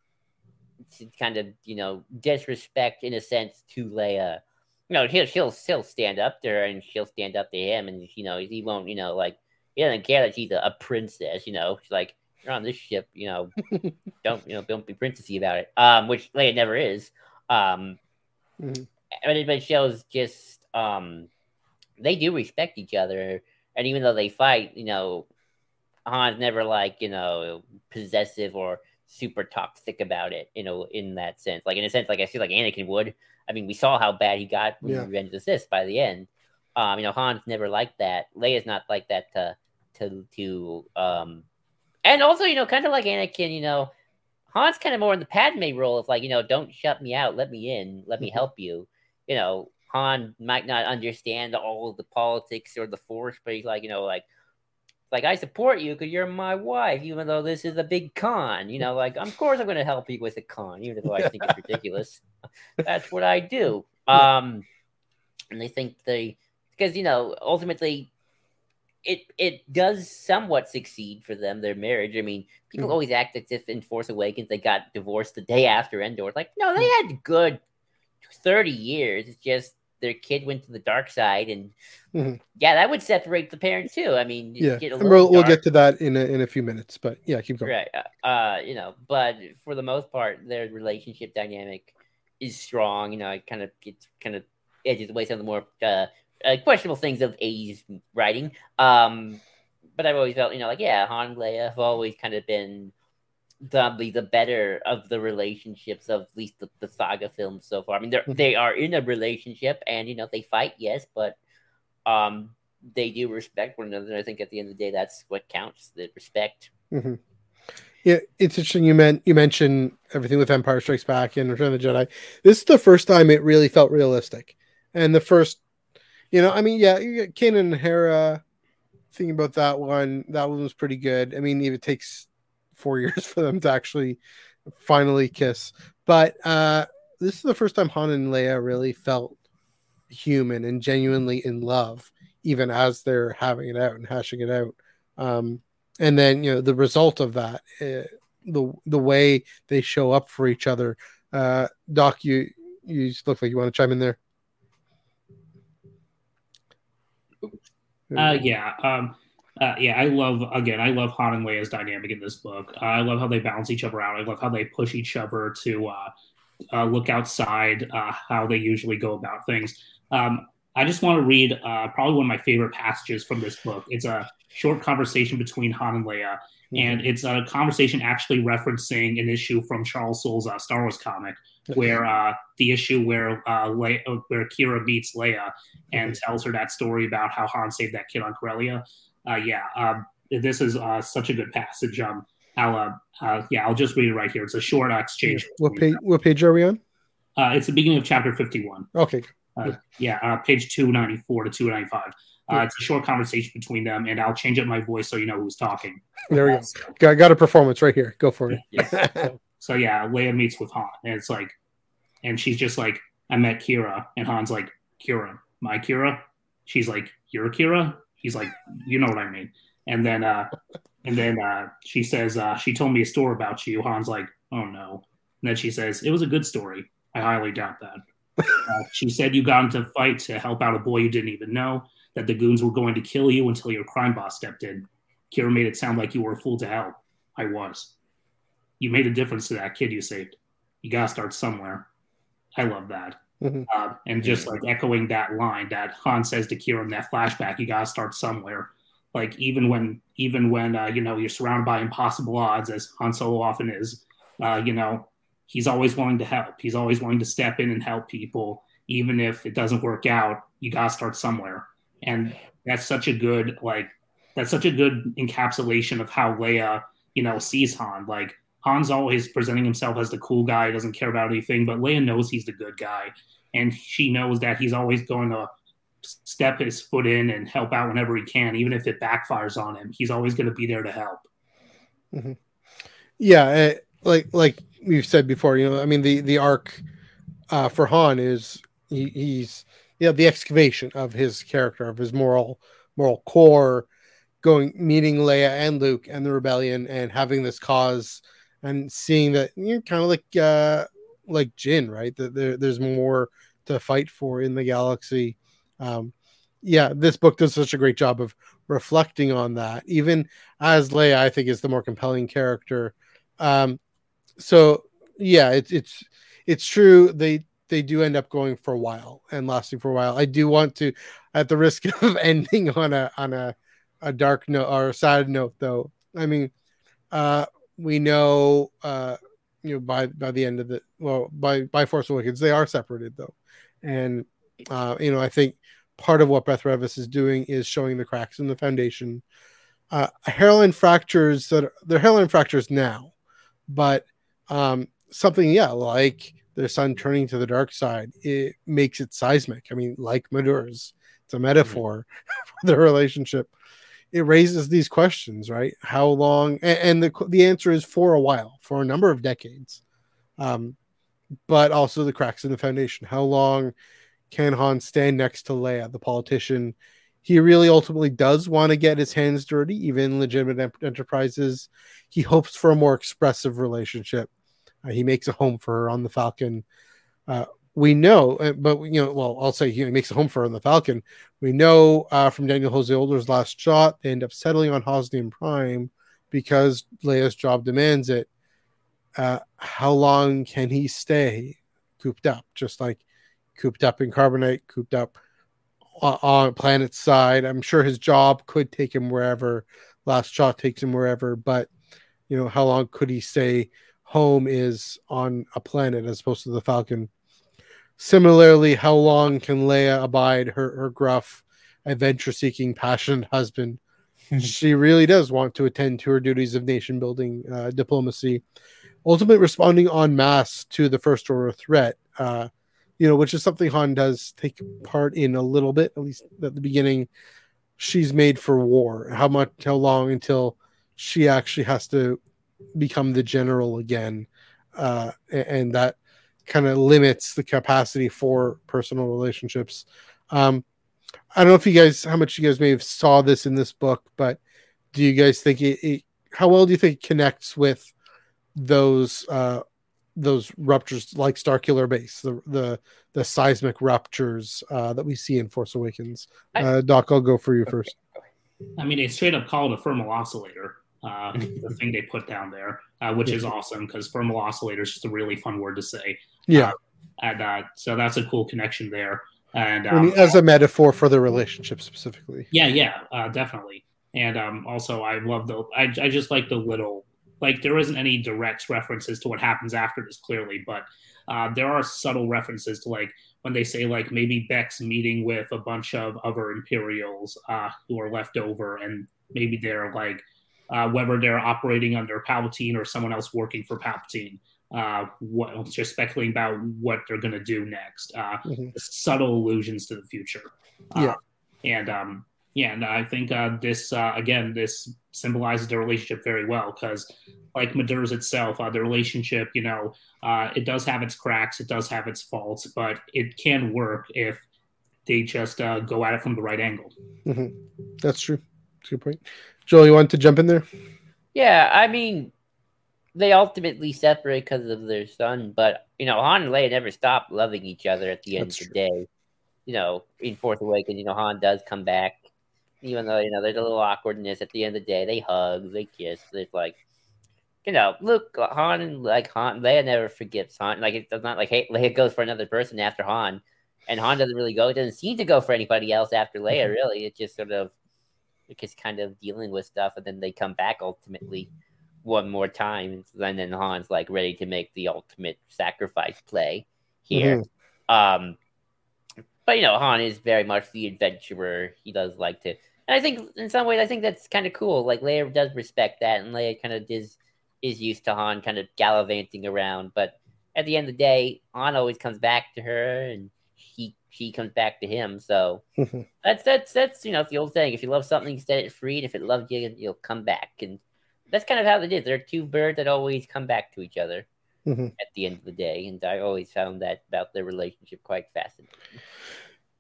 B: kind of you know disrespect in a sense to Leia. You know, he'll she'll still stand up there and she'll stand up to him, and you know he won't you know like he doesn't care that she's a, a princess. You know, she's like you're on this ship. You know, don't you know don't be princessy about it. Um, which Leia never is. Um, mm-hmm. but it, but shows just um they do respect each other, and even though they fight, you know, Han's never like you know possessive or super toxic about it, you know, in that sense. Like in a sense, like I feel like Anakin would. I mean, we saw how bad he got with yeah. Revenge of the Sith by the end. Um, you know, Han's never like that. Leia's not like that to to to um and also, you know, kind of like Anakin, you know, Han's kind of more in the Padme role of like, you know, don't shut me out, let me in, let me mm-hmm. help you. You know, Han might not understand all the politics or the force, but he's like, you know, like like I support you because you're my wife, even though this is a big con. You know, like of course I'm going to help you with a con, even though I think it's ridiculous. That's what I do. Um, and they think they because you know ultimately it it does somewhat succeed for them their marriage. I mean, people mm-hmm. always act as if in Force Awakens they got divorced the day after Endor. Like no, they had good thirty years. It's just their kid went to the dark side, and mm-hmm. yeah, that would separate the parents too. I mean,
A: yeah, we'll, we'll, get to that in a, in a few minutes, but yeah, keep going.
B: Right, uh, uh, you know, but for the most part, their relationship dynamic is strong. You know, it kind of gets kind of edges away some of the more uh, uh, questionable things of '80s writing. Um, but I've always felt, you know, like yeah, Han and Leia have always kind of been the the better of the relationships of at least the, the saga films so far. I mean, they mm-hmm. they are in a relationship, and you know they fight, yes, but um, they do respect one another. I think at the end of the day, that's what counts: the respect.
A: Mm-hmm. Yeah, it's interesting. You meant you mentioned everything with Empire Strikes Back and Return of the Jedi. This is the first time it really felt realistic, and the first, you know, I mean, yeah, you get Kanan and Hera. Thinking about that one, that one was pretty good. I mean, if it takes four years for them to actually finally kiss. But uh, this is the first time Han and Leia really felt human and genuinely in love, even as they're having it out and hashing it out. Um, and then you know the result of that, uh, the the way they show up for each other. Uh, Doc, you you look like you want to chime in there.
C: Uh, yeah. Um, uh, yeah, I love again. I love Han and Leia's dynamic in this book. Uh, I love how they balance each other out. I love how they push each other to uh, uh look outside uh, how they usually go about things. Um, I just want to read uh, probably one of my favorite passages from this book. It's a short conversation between Han and Leia, mm-hmm. and it's a conversation actually referencing an issue from Charles Soule's Star Wars comic, where the issue where Leia, where Qi'ra meets Leia and mm-hmm. tells her that story about how Han saved that kid on Corellia uh, yeah, um, this is uh, such a good passage. Um, I'll, uh, uh, yeah, I'll just read it right here. It's a short exchange.
A: What page? What page are we on?
C: Uh, it's the beginning of chapter fifty-one.
A: Okay.
C: Uh, yeah, uh, page two ninety-four to two ninety-five. Uh, it's a short conversation between them, and I'll change up my voice so you know who's talking.
A: There we go. So, got, got a performance right here. Go for it.
C: Yeah, so, so, yeah, Leia meets with Han, and it's like, and she's just like, I met Qi'ra, and Han's like, Qi'ra, my Qi'ra. She's like, you're Qi'ra. He's like, you know what I mean. And then, uh, and then uh, she says, uh, she told me a story about you. Han's like, oh no. And then she says, it was a good story. I highly doubt that. Uh, she said you got into a fight to help out a boy you didn't even know, that the goons were going to kill you until your crime boss stepped in. Qi'ra made it sound like you were a fool to help. I was. You made a difference to that kid you saved. You gotta start somewhere. I love that. Mm-hmm. Uh, and just like echoing that line that Han says to Qi'ra in that flashback, you gotta start somewhere. Like even when even when uh, you know you're surrounded by impossible odds, as Han Solo often is, uh, you know he's always willing to help. He's always willing to step in and help people, even if it doesn't work out. You gotta start somewhere, and that's such a good like that's such a good encapsulation of how Leia you know sees Han. Like Han's always presenting himself as the cool guy, doesn't care about anything, but Leia knows he's the good guy. And she knows that he's always going to step his foot in and help out whenever he can, even if it backfires on him. He's always going to be there to help.
A: Mm-hmm. Yeah, eh, like like we've said before, you know, I mean the the arc uh, for Han is he, he's you know the excavation of his character, of his moral moral core, going meeting Leia and Luke and the rebellion, and having this cause and seeing that you know, kind of like uh, like Jyn, right? That there, there's more to fight for in the galaxy. Um, yeah, this book does such a great job of reflecting on that. Even as Leia, I think is the more compelling character. Um, so yeah, it's it's it's true. They they do end up going for a while and lasting for a while. I do want to, at the risk of ending on a on a a dark note or a sad note, though. I mean, uh, we know uh you know by by the end of the well by by Force Awakens they are separated though, and uh you know I think part of what Beth Revis is doing is showing the cracks in the foundation. Uh, hairline fractures that are, they're hairline fractures now, but um something yeah like their son turning to the dark side it makes it seismic. I mean like Madurs, it's a metaphor mm-hmm. for the relationship it raises these questions, right? How long? And, and, the the answer is for a while, for a number of decades. Um, but also the cracks in the foundation. How long can Han stand next to Leia, the politician? He really ultimately does want to get his hands dirty, even legitimate enterprises. He hopes for a more expressive relationship. Uh, he makes a home for her on the Falcon. Uh, we know, uh, but you know, well, I'll say he makes a home for on the Falcon. We know uh, from Daniel Jose Older's last shot, they end up settling on Hosnian Prime because Leia's job demands it. Uh, how long can he stay cooped up? Just like cooped up in carbonite, cooped up on, on planet side. I'm sure his job could take him wherever. Last shot takes him wherever, but you know, how long could he stay? Home is on a planet as opposed to the Falcon Similarly, how long can Leia abide her, her gruff, adventure seeking, passionate husband? she really does want to attend to her duties of nation building uh, diplomacy, ultimately responding en masse to the first order threat, uh, you know, which is something Han does take part in a little bit, at least at the beginning. She's made for war. How much, how long until she actually has to become the general again? Uh, and that kind of limits the capacity for personal relationships. Um, I don't know if you guys, how much you guys may have saw this in this book, but do you guys think it, it how well do you think it connects with those uh, those ruptures like Starkiller Base, the the the seismic ruptures uh, that we see in Force Awakens. Uh, Doc, I'll go for you first.
C: I mean, they straight up call it a thermal oscillator. Uh, the thing they put down there, uh, which is awesome because thermal oscillator is just a really fun word to say.
A: Yeah,
C: uh, and uh, so that's a cool connection there. And um,
A: as a metaphor for the relationship specifically.
C: yeah, yeah, uh, definitely. And um, also, I love the. I, I just like the little like there isn't any direct references to what happens after this clearly, but uh, there are subtle references to like when they say like maybe Beck's meeting with a bunch of other Imperials uh, who are left over, and maybe they're like uh, whether they're operating under Palpatine or someone else working for Palpatine. Uh, what just speculating about what they're going to do next. Uh,
A: Mhm.
C: Subtle allusions to the future. Uh,
A: Yeah.
C: and um, yeah, and I think uh, this uh, again this symbolizes the relationship very well because, like Madurs itself, uh, the relationship, you know, uh, it does have its cracks, it does have its faults, but it can work if they just uh, go at it from the right angle.
A: That's true. That's a good point. Joel, you want to jump in there?
B: Yeah, I mean, they ultimately separate because of their son, but you know, Han and Leia never stop loving each other at the end
A: That's
B: of the day. You know, in Force Awakens, you know, Han does come back, even though you know there's a little awkwardness at the end of the day. They hug, they kiss. It's like, you know, look, Han and like Han, Leia never forgets Han. Like it's not like hey, Leia goes for another person after Han, and Han doesn't really go. It doesn't seem to go for anybody else after Leia. Mm-hmm. Really, it's just sort of, it's just kind of dealing with stuff, and then they come back ultimately one more time, and then Han's like ready to make the ultimate sacrifice play here. Um, but you know, Han is very much the adventurer. He does like to, and I think in some ways, I think that's kind of cool. Like Leia does respect that, and Leia kind of is is used to Han kind of gallivanting around. But at the end of the day, Han always comes back to her, and he she comes back to him. So that's that's that's you know it's the old saying: if you love something, set it free, and if it loves you, you'll come back. And that's kind of how it is. There are two birds that always come back to each other
A: Mhm.
B: at the end of the day, and I always found that about their relationship quite fascinating.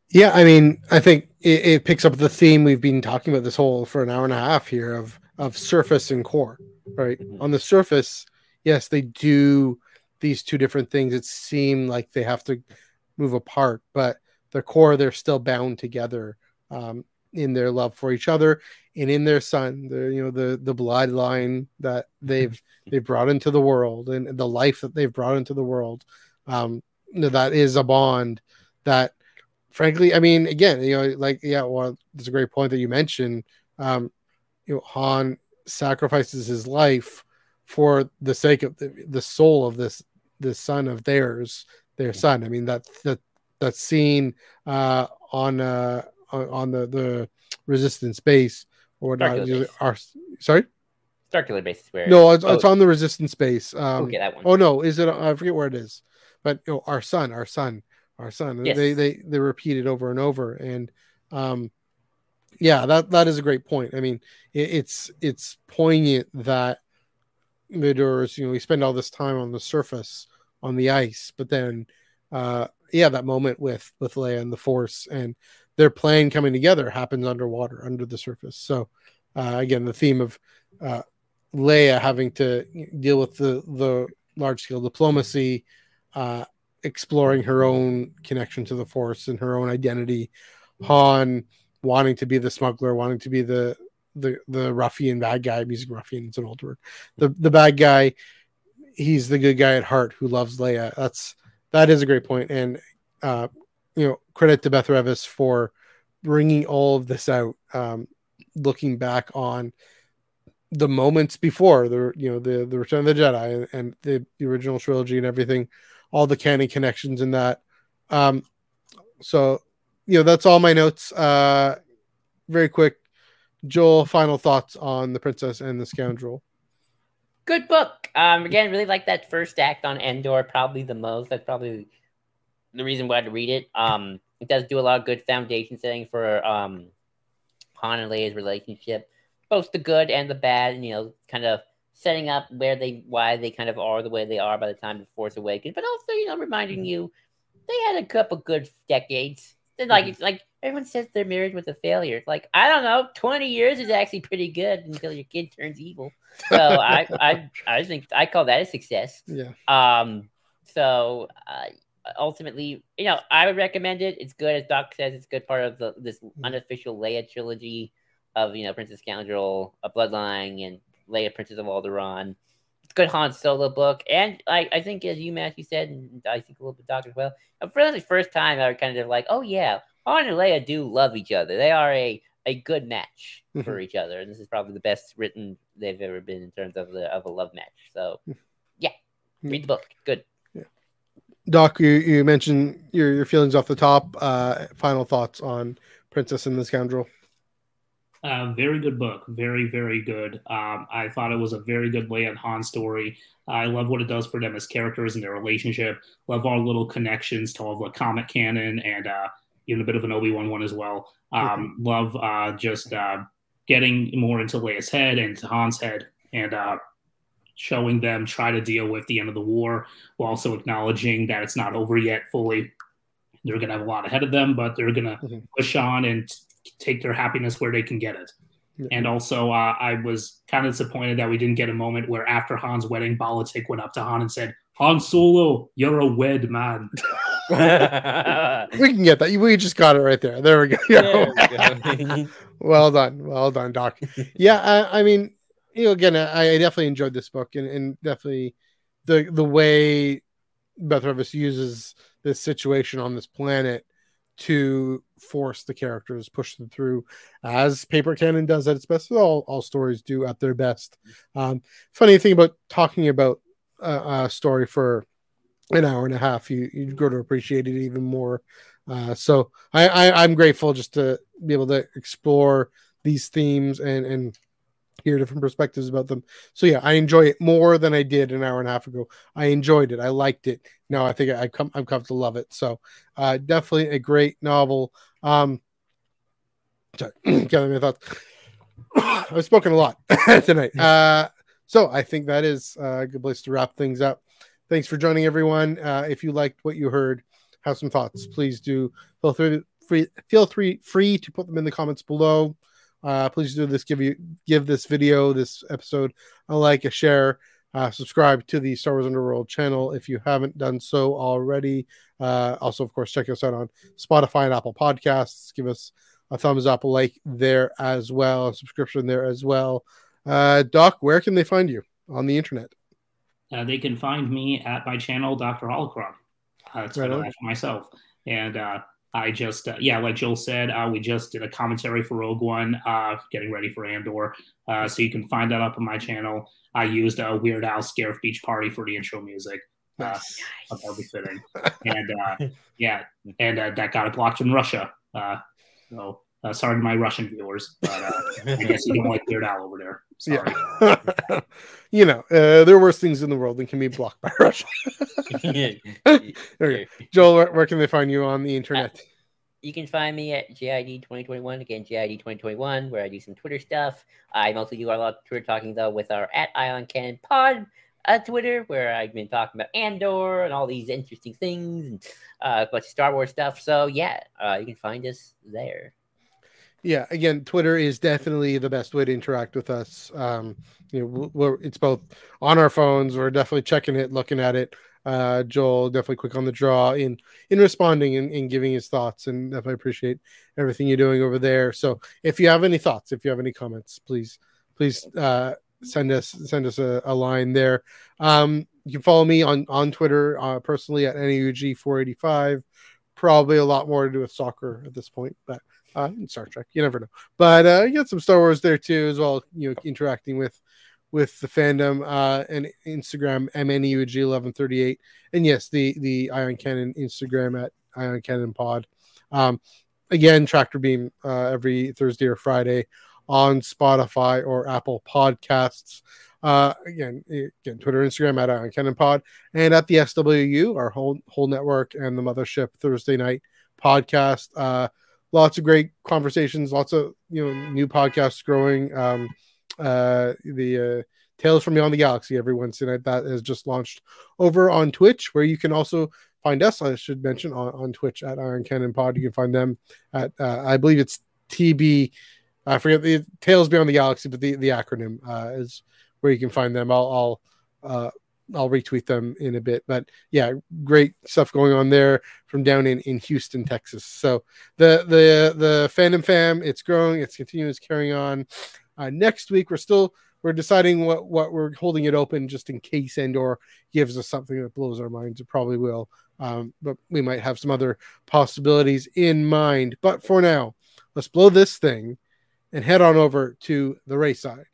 A: Yeah, I mean, I think it, it picks up the theme we've been talking about this whole for an hour and a half here of of surface and core, right?
B: Mhm.
A: On the surface, yes, they do these two different things. It seem like they have to move apart, but the core, they're still bound together um, in their love for each other and in their son. The you know the the bloodline that they've they've brought into the world and the life that they've brought into the world. Um, you know, that is a bond that frankly, I mean, again, you know, like, yeah, well, it's a great point that you mentioned. Um, you know, Han sacrifices his life for the sake of the, the soul of this this son of theirs, their son. I mean, that that that scene uh, on uh, on on the the resistance base or whatnot.
B: Starkiller
A: you know,
B: base.
A: Our, sorry,
B: Circular basis where
A: no, it's, it's
B: oh,
A: on the resistance base. Um,
B: okay, that one.
A: Oh no, is it? I forget where it is, but you know, our son, our son, our son.
B: Yes.
A: They they they repeat it over and over, and um, yeah, that that is a great point. I mean, it, it's it's poignant that Madurs, you know, we spend all this time on the surface on the ice, but then, uh, yeah, that moment with with Leia and the Force and their plane coming together happens underwater, under the surface. So, uh, again, the theme of uh, Leia having to deal with the the large scale diplomacy, uh, exploring her own connection to the Force and her own identity. Han wanting to be the smuggler, wanting to be the the the ruffian bad guy. I'm using ruffian; it's an old word. The the bad guy. He's the good guy at heart who loves Leia. That's that is a great point, and uh, you know, credit to Beth Revis for bringing all of this out. Um, looking back on the moments before the you know the the Return of the Jedi and, the, the original trilogy and everything, all the canon connections in that. Um, so you know that's all my notes. Uh, very quick, Joel. Final thoughts on the Princess and the Scoundrel.
B: Good book. Um, again, really like that first act on Endor probably the most. That's probably the reason why to read it. Um, it does do a lot of good foundation setting for um Han and Leia's relationship, both the good and the bad, and you know, kind of setting up where they why they kind of are the way they are by the time of Force Awakens, but also you know reminding you they had a couple good decades Then like it's like everyone says their marriage was a failure. It's like I don't know, twenty years is actually pretty good until your kid turns evil. So I I I think I call that a success.
A: Yeah.
B: Um. So uh, ultimately, you know, I would recommend it. It's good, as Doc says. It's good part of the this mm-hmm. unofficial Leia trilogy of you know Princess Scoundrel, a Bloodline, and Leia Princess of Alderaan. It's a good Han Solo book, and I, I think as you Matthew said, and I think a little bit Doc as well. Uh, for the first time, I was kind of like, oh yeah, Han and Leia do love each other. They are a a good match mm-hmm. for
A: Mhm.
B: each other, and this is probably the best written they've ever been in terms of the of a love match. So, mm-hmm. yeah, read the book. Good.
A: Doc, you, you mentioned your, your feelings off the top. Uh, final thoughts on Princess and the Scoundrel.
C: Uh, very good book. Very, very good. Um, I thought it was a very good Leia and Han story. I love what it does for them as characters and their relationship. Love all little connections to all the comic canon and uh, even a bit of an Obi Wan one as well. Um, Love uh, just uh, getting more into Leia's head and to Han's head and uh, showing them try to deal with the end of the war while also acknowledging that it's not over yet fully. They're going to have a lot ahead of them, but they're going to
A: Mhm.
C: push on and take their happiness where they can get it.
A: Yeah.
C: And also, uh, I was kind of disappointed that we didn't get a moment where after Han's wedding, Politic went up to Han and said, Han Solo, you're a wed man.
A: We can get that. We just got it right there. There we go.
B: we go.
A: well done. Well done, Doc. yeah, I, I mean, you know, again, I, I definitely enjoyed this book and, and definitely the the way Beth Revis uses this situation on this planet to force the characters, push them through, as paper Canon does at its best. All all stories do at their best. Um, funny thing about talking about a, a story for an hour and a half, you you grow to appreciate it even more. Uh, so I, I I'm grateful just to be able to explore these themes and and hear different perspectives about them. So yeah, I enjoy it more than I did an hour and a half ago. I enjoyed it. I liked it. Now I think I come I'm come to love it. So uh, definitely a great novel. Um, sorry, my thoughts. I've spoken a lot tonight. Uh, so I think that is a good place to wrap things up. Thanks for joining, everyone. Uh, if you liked what you heard, have some thoughts, please do feel free, free feel free free to put them in the comments below. Uh, please do this. Give you give this video, this episode, a like, a share. Uh, subscribe to the Star Wars Underworld channel if you haven't done so already. Uh, also, of course, check us out on Spotify and Apple Podcasts. Give us a thumbs up, a like there as well, a subscription there as well. Uh, Doc, where can they find you on the internet?
C: Uh, they can find me at my channel, Dr. Holocron. Uh, it's
A: Right
C: myself. And uh, I just, uh, yeah, like Joel said, uh, we just did a commentary for Rogue One, uh, getting ready for Andor. Uh, so you can find that up on my channel. I used a Weird Al Scare Beach Party for the intro music. Uh, I that would be fitting. And uh, yeah, and uh, that got it blocked in Russia. Uh, so uh, sorry to my Russian viewers, but uh, I guess you don't like Weird Al over there. Sorry.
A: Yeah. you know, uh, there are worse things in the world than can be blocked by Russia. Okay. Joel, where, where can they find you on the internet?
B: You can find me at JID 2021. Again, JID 2021, where I do some Twitter stuff. I mostly do a lot of Twitter talking, though, with our at Eye on Canon Pod uh, Twitter, where I've been talking about Andor and all these interesting things and uh, a bunch of Star Wars stuff. So, yeah, uh, you can find us there.
A: Yeah again twitter is definitely the best way to interact with us. Um you know we're, it's both on our phones we're definitely checking it looking at it. Uh joel definitely quick on the draw in in responding and, and giving his thoughts and definitely appreciate everything you're doing over there. So if you have any thoughts if you have any comments please please uh send us send us a, a line there. Um you can follow me on on twitter uh personally at neug 485 probably a lot more to do with soccer at this point but uh, Star Trek. You never know. But uh, you got some Star Wars there too, as well. You know, interacting with with the fandom uh, and Instagram mneug eleven thirty eight, and yes, the the Eye on Canon Instagram at Eye on Canon Pod. Um, again, Tractor Beam uh, every Thursday or Friday on Spotify or Apple Podcasts. Uh, again, again, Twitter, Instagram at Eye on Canon Pod, and at the SWU, our whole whole network and the Mothership Thursday night podcast. Uh, lots of great conversations, lots of you know new podcasts growing. Um, uh, the uh, Tales from Beyond the Galaxy every Wednesday night that has just launched over on Twitch, where you can also find us, I should mention on, on Twitch at Eye on Canon Pod. You can find them at uh, I believe it's TB. I forget the Tales Beyond the Galaxy, but the the acronym uh, is where you can find them. I'll I'll uh, I'll retweet them in a bit. But yeah, great stuff going on there from down in, in Houston, Texas. So the the the fandom fam, it's growing, it's continuing, it's carrying on. Uh, next week we're still we're deciding what what we're holding it open just in case Andor gives us something that blows our minds. It probably will. Um, but we might have some other possibilities in mind. But for now, let's blow this thing and head on over to the race side.